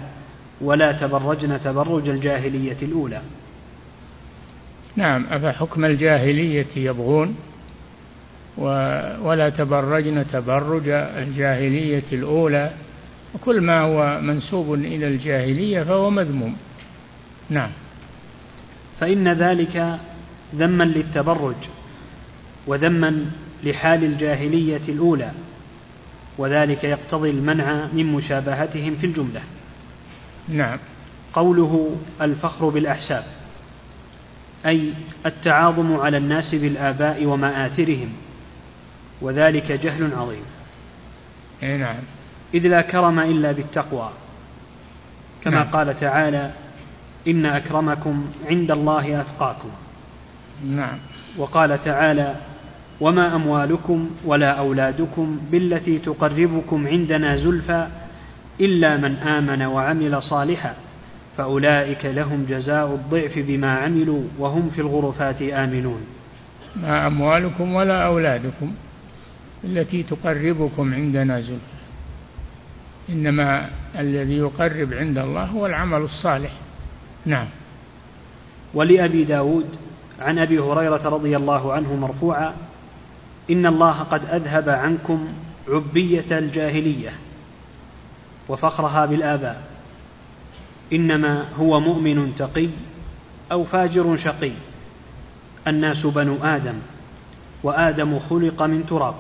ولا تبرجن تبرج الجاهلية الأولى. نعم أفحكم الجاهلية يبغون؟ ولا تبرجن تبرج الجاهلية الأولى. وكل ما هو منسوب إلى الجاهلية فهو مذموم. نعم. فإن ذلك ذما للتبرج. وذما لحال الجاهلية الأولى وذلك يقتضي المنع من مشابهتهم في الجملة. نعم. قوله الفخر بالأحساب أي التعاظم على الناس بالآباء ومآثرهم وذلك جهل عظيم. أي نعم. إذ لا كرم إلا بالتقوى. كما نعم. قال تعالى إن أكرمكم عند الله أتقاكم. نعم. وقال تعالى وما أموالكم ولا أولادكم بالتي تقربكم عندنا زلفى إلا من آمن وعمل صالحا فأولئك لهم جزاء الضعف بما عملوا وهم في الغرفات آمنون. ما أموالكم ولا أولادكم التي تقربكم عندنا زلفى. إنما الذي يقرب عند الله هو العمل الصالح. نعم. ولأبي داود عن أبي هريرة رضي الله عنه مرفوعا إن الله قد أذهب عنكم عبية الجاهلية وفخرها بالآباء. إنما هو مؤمن تقي أو فاجر شقي. الناس بنو آدم وآدم خلق من تراب.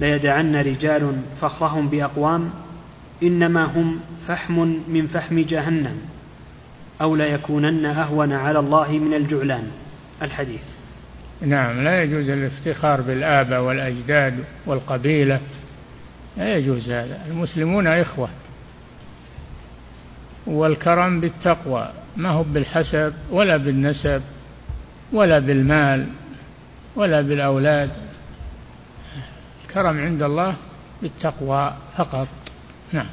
ليدعن رجال فخرهم بأقوام إنما هم فحم من فحم جهنم أو ليكونن أهون على الله من الجعلان. الحديث. نعم لا يجوز الافتخار بالآباء والأجداد والقبيلة. لا يجوز هذا. المسلمون إخوة. والكرم بالتقوى. ما هو بالحسب ولا بالنسب ولا بالمال ولا بالأولاد. الكرم عند الله بالتقوى فقط. نعم.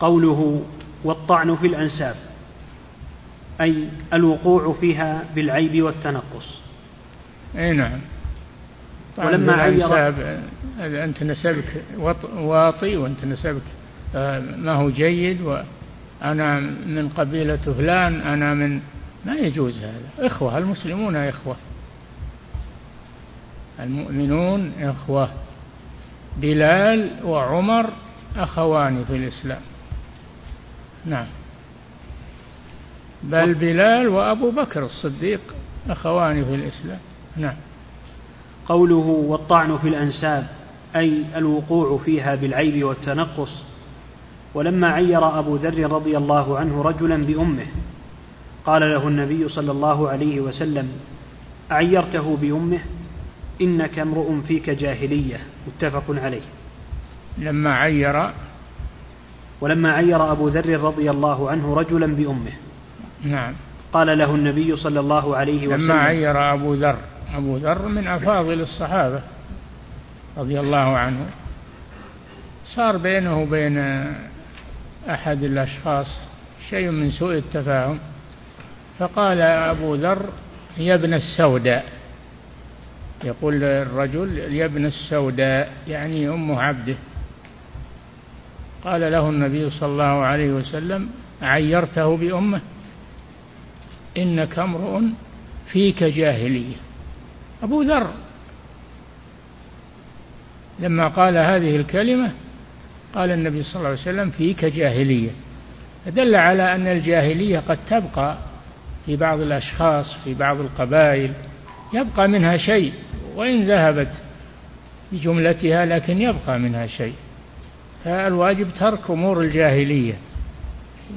قوله والطعن في الأنساب. أي الوقوع فيها بالعيب والتنقص. أي نعم. ولما عير أنت نسبك واطي وأنت نسبك. آه، ما هو جيد وأنا من قبيلة فلان أنا من ما يجوز هذا. إخوة المسلمون إخوة. المؤمنون إخوة. بلال وعمر أخوان في الإسلام. نعم. بل بلال وأبو بكر الصديق أخوان في الإسلام. نعم. قوله والطعن في الأنساب أي الوقوع فيها بالعيب والتنقص. ولما عير أبو ذر رضي الله عنه رجلا بأمه قال له النبي صلى الله عليه وسلم أعيرته بأمه إنك امرؤ فيك جاهلية. متفق عليه. لما عير ولما عير أبو ذر رضي الله عنه رجلا بأمه نعم. قال له النبي صلى الله عليه وسلم. لما عير أبو ذر. أبو ذر من أفاضل الصحابة رضي الله عنه. صار بينه وبين أحد الأشخاص شيء من سوء التفاهم. فقال أبو ذر يا ابن السوداء. يقول الرجل يا ابن السوداء يعني أم عبده. قال له النبي صلى الله عليه وسلم عيرته بأمه. إنك امرؤ فيك جاهلية. أبو ذر لما قال هذه الكلمة قال النبي صلى الله عليه وسلم فيك جاهلية. فدل على أن الجاهلية قد تبقى في بعض الأشخاص في بعض القبائل يبقى منها شيء وإن ذهبت بجملتها لكن يبقى منها شيء. فالواجب ترك أمور الجاهلية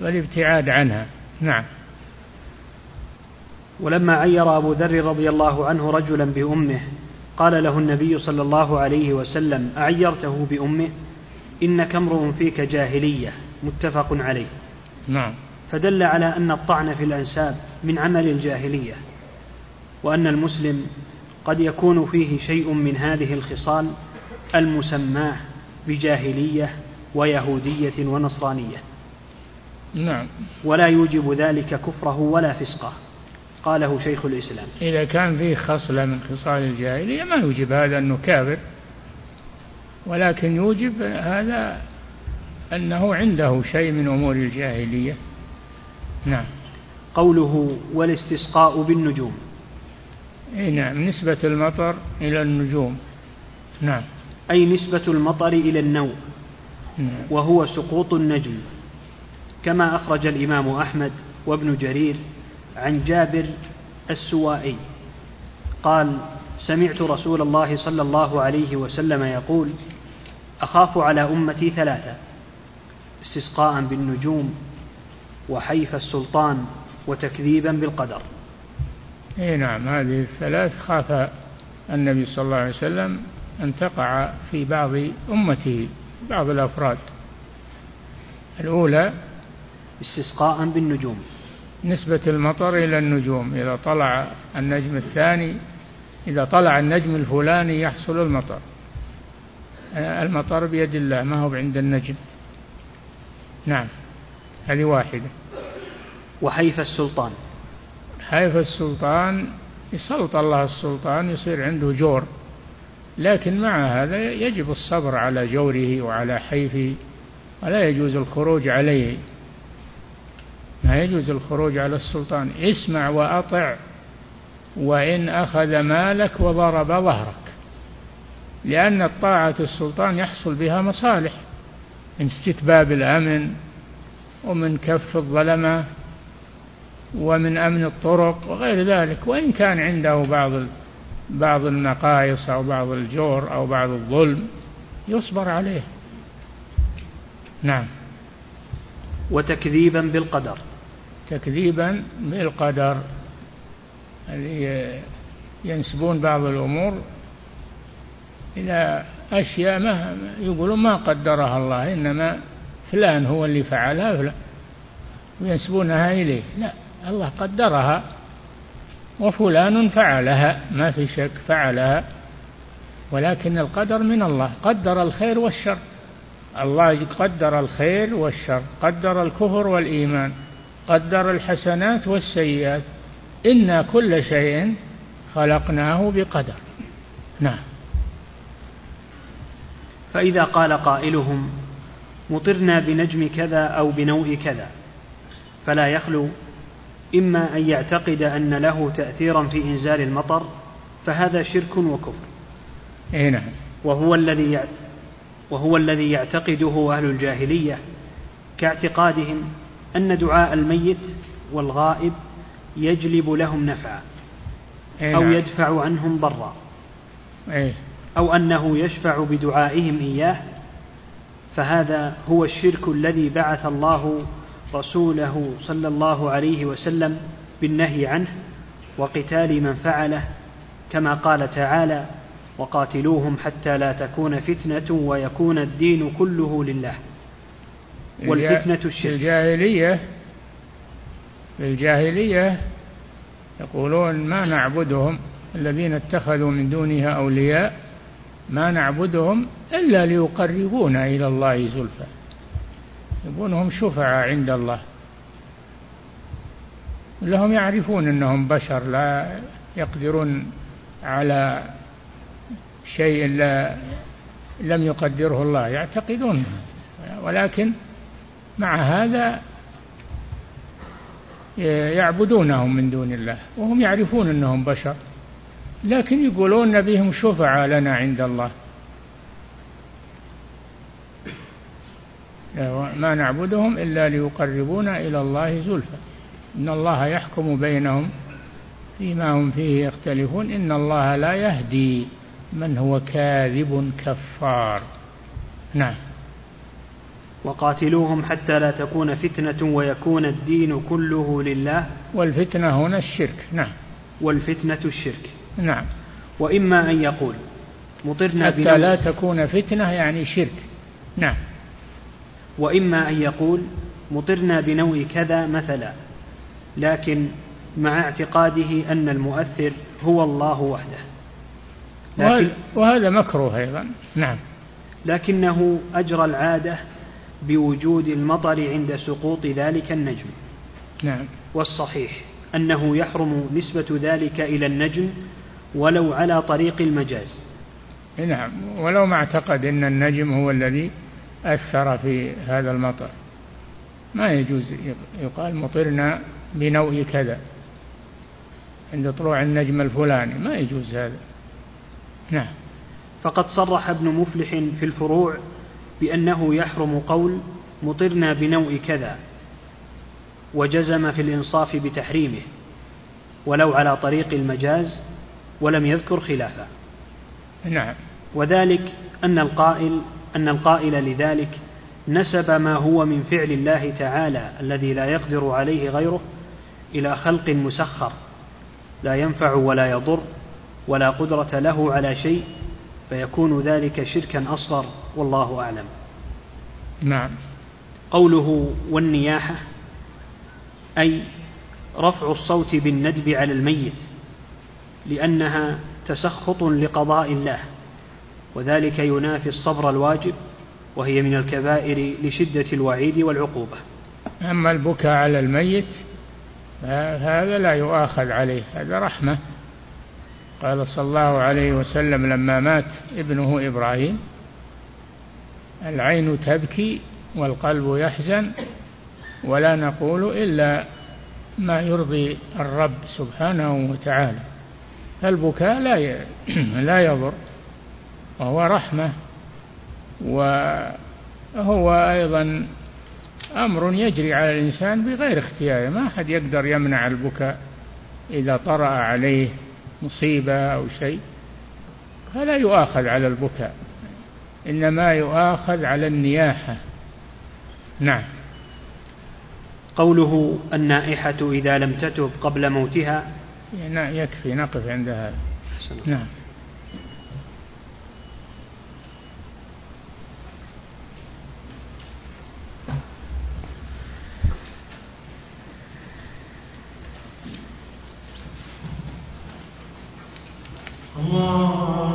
والابتعاد عنها. نعم. ولما عير أبو ذر رضي الله عنه رجلا بأمه قال له النبي صلى الله عليه وسلم أعيرته بأمه؟ إنك امرؤ فيك جاهلية. متفق عليه. نعم. فدل على أن الطعن في الأنساب من عمل الجاهلية وأن المسلم قد يكون فيه شيء من هذه الخصال المسماة بجاهلية ويهودية ونصرانية. نعم. ولا يوجب ذلك كفره ولا فسقه. قاله شيخ الإسلام. إذا كان فيه خصلة من خصال الجاهلية ما يوجب هذا أنه كافر ولكن يوجب هذا أنه عنده شيء من أمور الجاهلية. نعم. قوله والاستسقاء بالنجوم. إي نعم نسبة المطر إلى النجوم. نعم. أي نسبة المطر إلى النوء نعم. وهو سقوط النجم. كما أخرج الإمام أحمد وابن جرير عن جابر السوائي قال سمعت رسول الله صلى الله عليه وسلم يقول أخاف على أمتي ثلاثة استسقاء بالنجوم وحيف السلطان وتكذيبا بالقدر. إي نعم هذه الثلاث خاف النبي صلى الله عليه وسلم أن تقع في بعض أمته بعض الأفراد. الأولى استسقاء بالنجوم. نسبة المطر إلى النجوم إذا طلع النجم الثاني إذا طلع النجم الفلاني يحصل المطر. المطر بيد الله ما هو عند النجم. نعم هذه واحدة. وحيف السلطان. حيف السلطان يسلط الله السلطان يصير عنده جور. لكن مع هذا يجب الصبر على جوره وعلى حيفه ولا يجوز الخروج عليه. ما يجوز الخروج على السلطان. اسمع وأطع وإن أخذ مالك وضرب ظهرك لأن الطاعة السلطان يحصل بها مصالح من استتباب الأمن ومن كف الظلمة ومن أمن الطرق وغير ذلك. وإن كان عنده بعض بعض النقائص أو بعض الجور أو بعض الظلم يصبر عليه. نعم. وتكذيبا بالقدر. تكذيبا بالقدر. ينسبون بعض الأمور إلى أشياء ما يقولون ما قدرها الله إنما فلان هو اللي فعلها فلان. وينسبونها إليه. لا الله قدرها وفلان فعلها ما في شك فعلها ولكن القدر من الله. قدر الخير والشر. الله قدر الخير والشر قدر الكفر والإيمان. قدر الحسنات والسيئات. إنا كل شيء خلقناه بقدر. نعم. فإذا قال قائلهم مطرنا بنجم كذا أو بنوء كذا. فلا يخلو. إما أن يعتقد أن له تأثيرا في إنزال المطر فهذا شرك وكفر. أي نعم. وهو الذي وهو الذي يعتقده أهل الجاهلية كاعتقادهم. أن دعاء الميت والغائب يجلب لهم نفعا أو نعم. يدفع عنهم ضرا إيه. أو أنه يشفع بدعائهم إياه فهذا هو الشرك الذي بعث الله رسوله صلى الله عليه وسلم بالنهي عنه وقتال من فعله كما قال تعالى وقاتلوهم حتى لا تكون فتنة ويكون الدين كله لله والفتنة الشرك. الجاهلية الجاهلية يقولون ما نعبدهم الذين اتخذوا من دونها أولياء ما نعبدهم إلا ليقربونا إلى الله زلفى. يبونهم شفعاء عند الله. لهم يعرفون أنهم بشر لا يقدرون على شيء لا لم يقدره الله يعتقدون. ولكن مع هذا يعبدونهم من دون الله وهم يعرفون أنهم بشر لكن يقولون بهم شفعاء لنا عند الله. ما نعبدهم إلا ليقربونا إلى الله زلفى. إن الله يحكم بينهم فيما هم فيه يختلفون. إن الله لا يهدي من هو كاذب كفار. نعم. وقاتلوهم حتى لا تكون فتنة ويكون الدين كله لله. والفتنة هنا الشرك نعم. والفتنة الشرك. نعم. وإما أن يقول مطرنا حتى لا تكون فتنة يعني شرك. نعم. وإما أن يقول مطرنا بنوع كذا مثلا لكن مع اعتقاده أن المؤثر هو الله وحده. لكن وهذا مكروه أيضا. نعم. لكنه أجرى العادة بوجود المطر عند سقوط ذلك النجم. نعم. والصحيح أنه يحرم نسبة ذلك إلى النجم ولو على طريق المجاز. نعم. ولو ما اعتقد أن النجم هو الذي أثر في هذا المطر. ما يجوز يقال مطرنا بنوع كذا. عند طلوع النجم الفلاني. ما يجوز هذا. نعم. فقد صرح ابن مفلح في الفروع بأنه يحرم قول مطرنا بنوء كذا وجزم في الإنصاف بتحريمه ولو على طريق المجاز ولم يذكر خلافه. نعم. وذلك أن القائل أن القائل لذلك نسب ما هو من فعل الله تعالى الذي لا يقدر عليه غيره إلى خلق مسخر لا ينفع ولا يضر ولا قدرة له على شيء فيكون ذلك شركا أصغر والله أعلم. نعم. قوله والنياحة أي رفع الصوت بالندب على الميت لأنها تسخط لقضاء الله وذلك ينافي الصبر الواجب وهي من الكبائر لشدة الوعيد والعقوبة. أما البكاء على الميت هذا لا يؤاخذ عليه هذا رحمة. قال صلى الله عليه وسلم لما مات ابنه إبراهيم العين تبكي والقلب يحزن ولا نقول إلا ما يرضي الرب سبحانه وتعالى. فالبكاء لا لا يضر وهو رحمة وهو أيضا أمر يجري على الإنسان بغير اختياره ما أحد يقدر يمنع البكاء إذا طرأ عليه. مصيبة أو شيء فلا يؤاخذ على البكاء إنما يؤاخذ على النياحة. نعم. قوله النائحة إذا لم تتب قبل موتها. يكفي نقف عند هذا. نعم. الله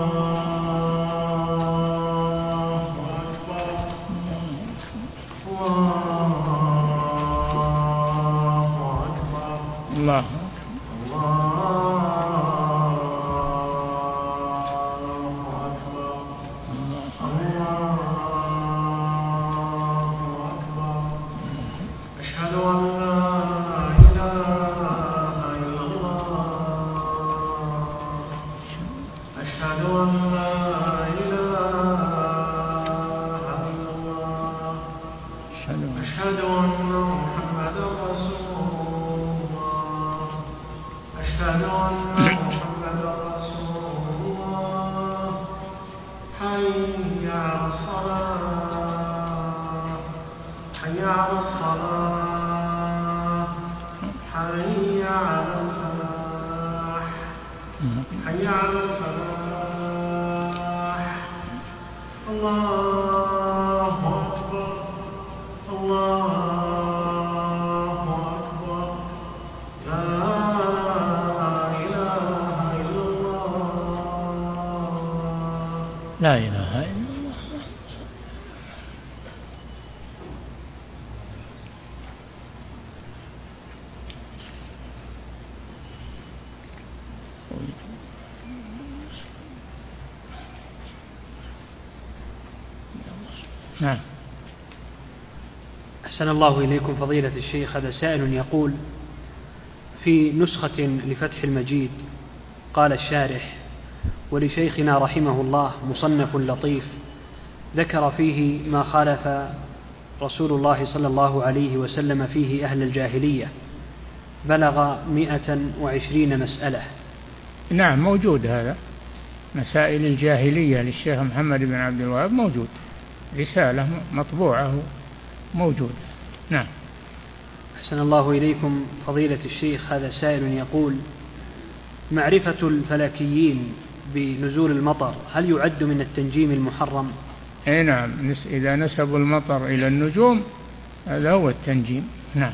لا إله إلا الله. نعم. أحسن الله إليكم فضيلة الشيخ. هذا سائل يقول في نسخة لفتح المجيد قال الشارح ولشيخنا رحمه الله مصنف لطيف ذكر فيه ما خالف رسول الله صلى الله عليه وسلم فيه أهل الجاهلية بلغ مئة وعشرين مسألة. نعم موجود هذا. مسائل الجاهلية للشيخ محمد بن عبد الوهاب موجود. رسالة مطبوعة موجودة نعم. أحسن الله إليكم فضيلة الشيخ هذا سائل يقول معرفة الفلكيين بنزول المطر هل يعد من التنجيم المحرم؟ إي نعم إذا نسبوا المطر إلى النجوم هذا هو التنجيم نعم.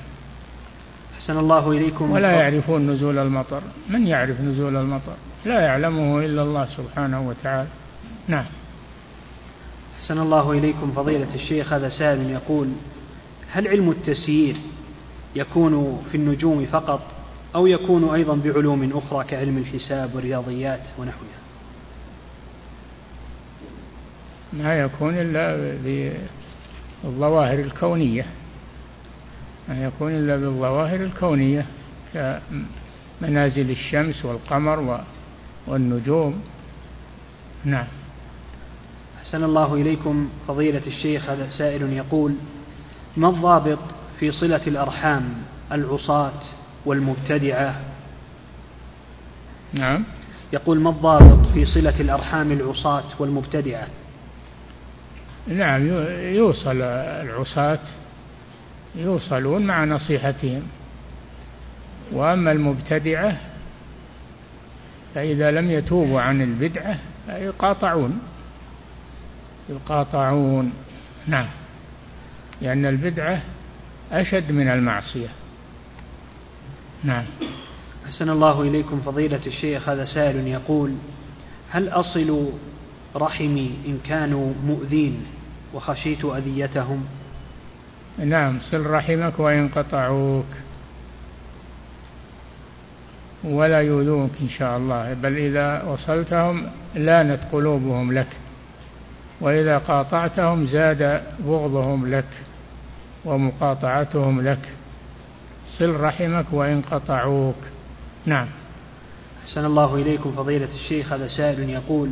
أحسن الله إليكم. ولا يعرفون نزول المطر من يعرف نزول المطر؟ لا يعلمه إلا الله سبحانه وتعالى نعم. أحسن الله إليكم فضيلة الشيخ هذا سائل يقول هل علم التسيير يكون في النجوم فقط أو يكون أيضا بعلوم أخرى كعلم الحساب والرياضيات ونحوها؟ ما يكون إلا بالظواهر الكونية. ما يكون إلا بالظواهر الكونية كمنازل الشمس والقمر والنجوم. نعم. أحسن الله إليكم فضيلة الشيخ هذا سائل يقول ما الضابط في صلة الأرحام العصاة والمبتدعة؟ نعم. يقول ما الضابط في صلة الأرحام العصاة والمبتدعة؟ نعم يوصل العصاة يوصلون مع نصيحتهم. وأما المبتدعة فإذا لم يتوبوا عن البدعة يقاطعون. يقاطعون نعم لأن البدعة أشد من المعصية. نعم. أحسن الله إليكم فضيلة الشيخ هذا سائل يقول هل أصل رحمي إن كانوا مؤذين وخشيت أذيتهم. نعم صل رحمك وإن قطعوك ولا يؤذوك إن شاء الله بل إذا وصلتهم لانت قلوبهم لك وإذا قاطعتهم زاد بغضهم لك ومقاطعتهم لك. صل رحمك وإن قطعوك نعم. أحسن الله إليكم فضيلة الشيخ هذا سائل يقول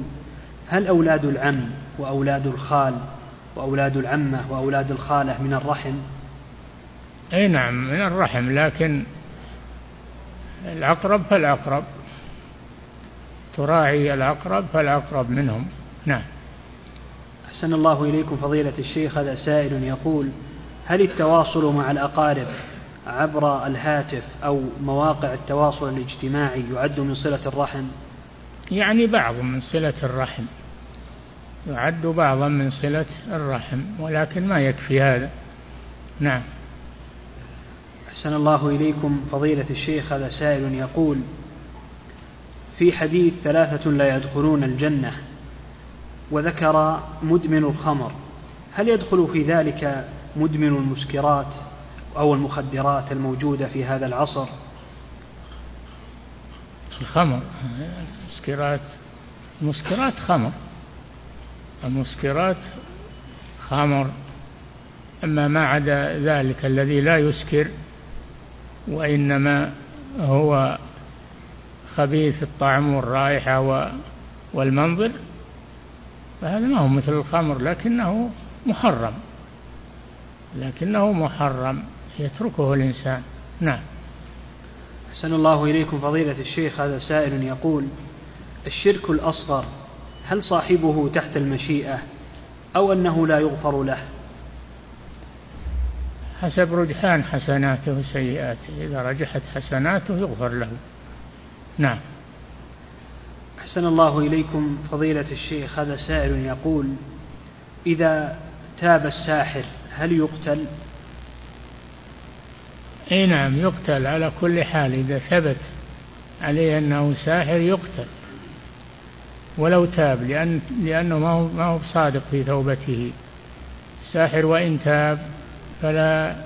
هل أولاد العم وأولاد الخال وأولاد العمة وأولاد الخالة من الرحم؟ أي نعم من الرحم لكن الأقرب فالأقرب. تراعي الأقرب فالأقرب منهم. نعم. أحسن الله إليكم فضيلة الشيخ هذا سائل يقول هل التواصل مع الأقارب عبر الهاتف أو مواقع التواصل الاجتماعي يعد من صلة الرحم؟ يعني بعض من صلة الرحم. يعد بعضا من صلة الرحم ولكن ما يكفي هذا. نعم. أحسن الله إليكم فضيلة الشيخ هذا سائل يقول في حديث ثلاثة لا يدخلون الجنة وذكر مدمن الخمر هل يدخل في ذلك مدمن المسكرات أو المخدرات الموجودة في هذا العصر؟ الخمر. المسكرات المسكرات خمر. المسكرات خمر. أما ما عدا ذلك الذي لا يسكر وإنما هو خبيث الطعم والرائحة والمنظر فهذا ما هو مثل الخمر لكنه محرم. لكنه محرم. يتركه الإنسان. نعم. أحسن الله إليكم فضيلة الشيخ هذا سائل يقول الشرك الأصغر هل صاحبه تحت المشيئة أو أنه لا يغفر له؟ حسب رجحان حسناته وسيئاته إذا رجحت حسناته يغفر له. نعم. أحسن الله إليكم فضيلة الشيخ هذا سائل يقول إذا تاب الساحر هل يقتل؟ إي نعم يقتل على كل حال إذا ثبت عليه أنه ساحر يقتل. ولو تاب لأن لأنه ما هو ما هو صادق في توبته. الساحر وإن تاب فلا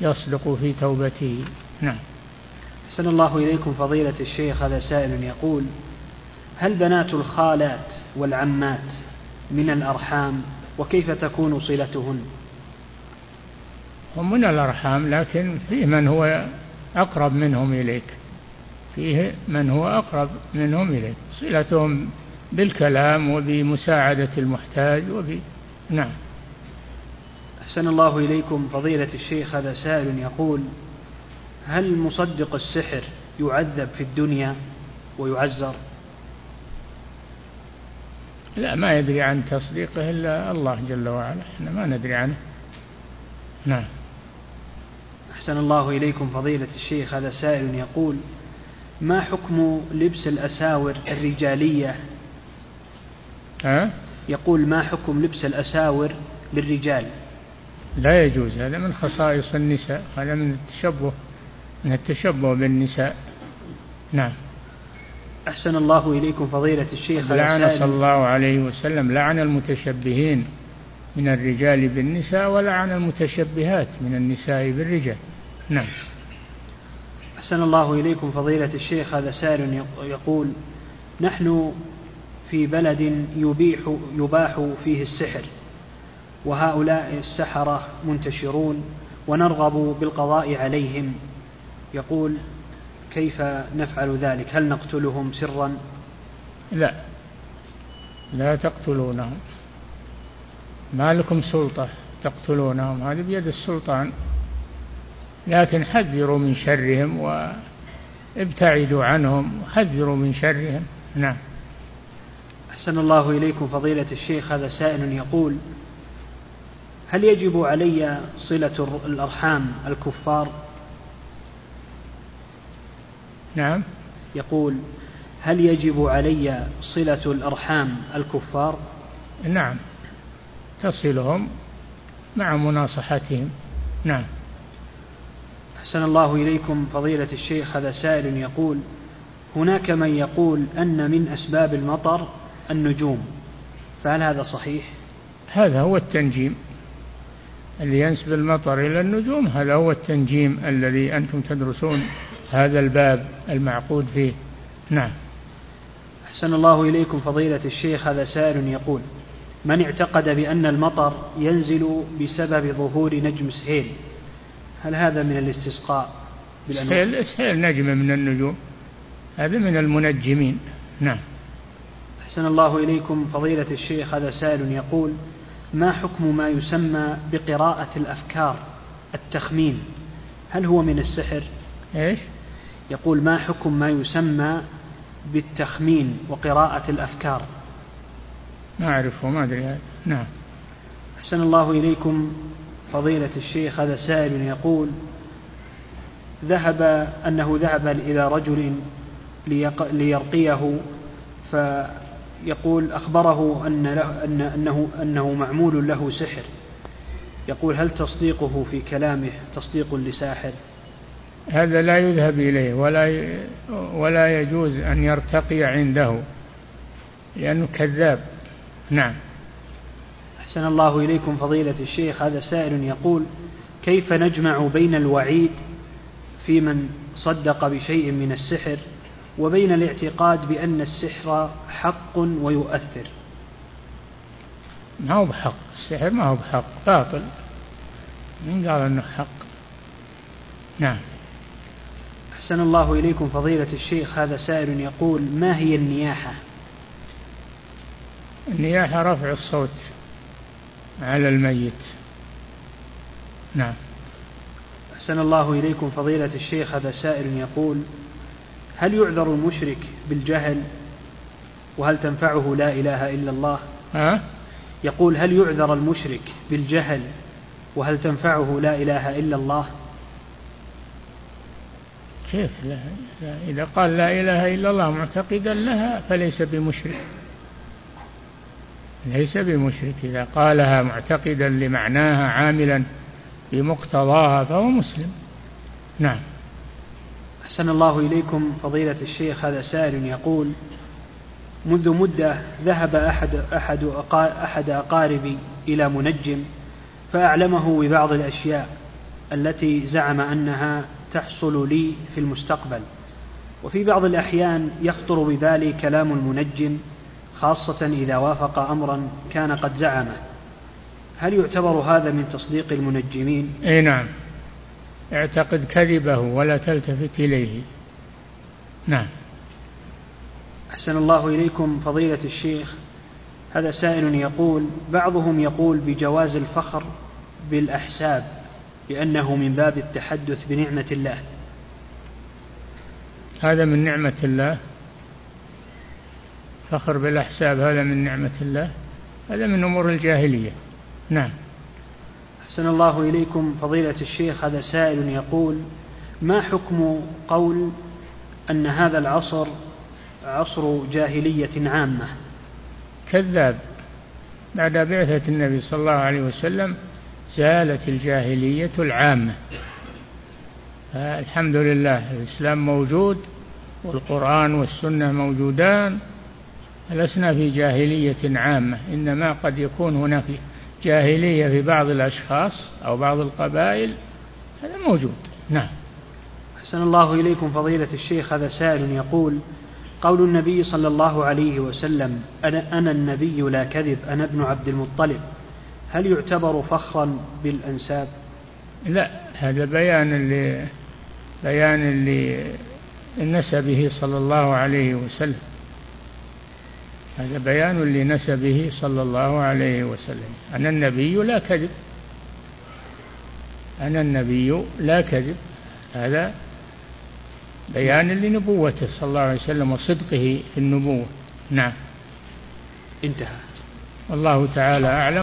يصدق في توبته. نعم. أحسن الله إليكم فضيلة الشيخ هذا سائل يقول هل بنات الخالات والعمات من الأرحام وكيف تكون صلتهن؟ هم من الأرحام لكن فيه من هو أقرب منهم إليك. فيه من هو أقرب منهم إليك. صلتهم بالكلام وبمساعدة المحتاج وب نعم. أحسن الله إليكم فضيلة الشيخ هذا سائل يقول هل مصدق السحر يعذب في الدنيا ويعزر؟ لا ما يدري عن تصديقه إلا الله جل وعلا إحنا ما ندري عنه. نعم. أحسن الله إليكم فضيلة الشيخ هذا سائل يقول ما حكم لبس الأساور الرجالية ها؟ يقول ما حكم لبس الأساور للرجال؟ لا يجوز هذا من خصائص النساء هذا من التشبه من التشبه بالنساء. نعم. أحسن الله إليكم فضيلة الشيخ. لعن صلى الله عليه وسلم لعن المتشبهين من الرجال بالنساء ولعن المتشبهات من النساء بالرجال. نعم. أحسن الله إليكم فضيلة الشيخ. هذا سائل يقول نحن في بلد يبيح يباح فيه السحر وهؤلاء السحرة منتشرون ونرغب بالقضاء عليهم. يقول كيف نفعل ذلك؟ هل نقتلهم سرا؟ لا لا تقتلونهم. ما لكم سلطة تقتلونهم؟ هذه بيد السلطان. لكن حذروا من شرهم وابتعدوا عنهم وحذروا من شرهم. نعم. أحسن الله إليكم فضيلة الشيخ هذا سائل يقول هل يجب علي صلة الأرحام الكفار؟ نعم. يقول هل يجب علي صلة الأرحام الكفار؟ نعم. تصلهم مع مناصحتهم. نعم. أحسن الله إليكم فضيلة الشيخ هذا سائل يقول هناك من يقول أن من أسباب المطر النجوم فهل هذا صحيح؟ هذا هو التنجيم. اللي ينسب المطر إلى النجوم هذا هو التنجيم الذي أنتم تدرسون هذا الباب المعقود فيه. نعم. أحسن الله إليكم فضيلة الشيخ هذا سائل يقول من اعتقد بأن المطر ينزل بسبب ظهور نجم سهيل؟ هل هذا من الاستسقاء سهيل, سهيل نجم من النجوم هذا من المنجمين. نعم. أحسن الله إليكم. فضيلة الشيخ هذا سائل يقول ما حكم ما يسمى بقراءة الأفكار؟ التخمين. هل هو من السحر؟ إيش؟ يقول ما حكم ما يسمى بالتخمين وقراءة الأفكار؟ ما أعرفه ما أدري. نعم. أحسن الله إليكم. فضيلة الشيخ هذا سائل يقول ذهب أنه ذهب إلى رجل ليرقيه فيقول أخبره أن له أن أنه أنه معمول له سحر. يقول هل تصديقه في كلامه تصديق لساحر؟ هذا لا يذهب إليه ولا ولا يجوز أن يرتقي عنده. لأنه كذاب. نعم. أحسن الله إليكم فضيلة الشيخ. هذا سائل يقول كيف نجمع بين الوعيد في من صدق بشيء من السحر وبين الاعتقاد بأن السحر حق ويؤثر. ما هو بحق. السحر ما هو بحق. باطل. من قال أنه حق؟ نعم. أحسن الله إليكم فضيلة الشيخ. هذا سائل يقول ما هي النياحة؟ النياحة رفع الصوت على الميت. نعم. أحسن الله إليكم فضيلة الشيخ. هذا سائل يقول هل يعذر المشرك بالجهل؟ وهل تنفعه لا إله إلا الله؟ ها؟ يقول هل يعذر المشرك بالجهل؟ وهل تنفعه لا إله إلا الله؟ كيف لا, لا إذا قال لا إله إلا الله معتقدا لها فليس بمشرك. ليس بمشرك. إذا قالها معتقدا لمعناها عاملا بمقتضاها فهو مسلم. نعم. أحسن الله إليكم فضيلة الشيخ هذا سائل يقول منذ مدة ذهب أحد أحد أحد أقاربي إلى منجم فأعلمه ببعض الأشياء التي زعم أنها تحصل لي في المستقبل. وفي بعض الأحيان يخطر ببالي كلام المنجم خاصة إذا وافق أمرا كان قد زعمه. هل يعتبر هذا من تصديق المنجمين؟ إي نعم. اعتقد كذبه ولا تلتفت إليه. نعم. أحسن الله إليكم فضيلة الشيخ. هذا سائل يقول بعضهم يقول بجواز الفخر بالأحساب لأنه من باب التحدث بنعمة الله. هذا من نعمة الله؟ فخر بالأحساب هذا من نعمة الله؟ هذا من أمور الجاهلية. نعم. أحسن الله إليكم. فضيلة الشيخ هذا سائل يقول ما حكم قول أن هذا العصر عصر جاهلية عامة؟ كذاب. بعد بعثة النبي صلى الله عليه وسلم زالت الجاهلية العامة. الحمد لله الإسلام موجود والقرآن والسنة موجودان لسنا في جاهلية عامة. إنما قد يكون هناك جاهلية في بعض الأشخاص أو بعض القبائل هذا موجود. نعم. أحسن الله إليكم فضيلة الشيخ هذا سائل يقول قول النبي صلى الله عليه وسلم أنا, أنا النبي لا كذب أنا ابن عبد المطلب. هل يعتبر فخرا بالأنساب؟ لا هذا بيان ل بيان لنسبه صلى الله عليه وسلم. هذا بيان لنسبه صلى الله عليه وسلم. أنا النبي لا كذب. أنا النبي لا كذب. هذا بيان لنبوته صلى الله عليه وسلم وصدقه في النبوة. نعم. انتهى. والله تعالى أعلم.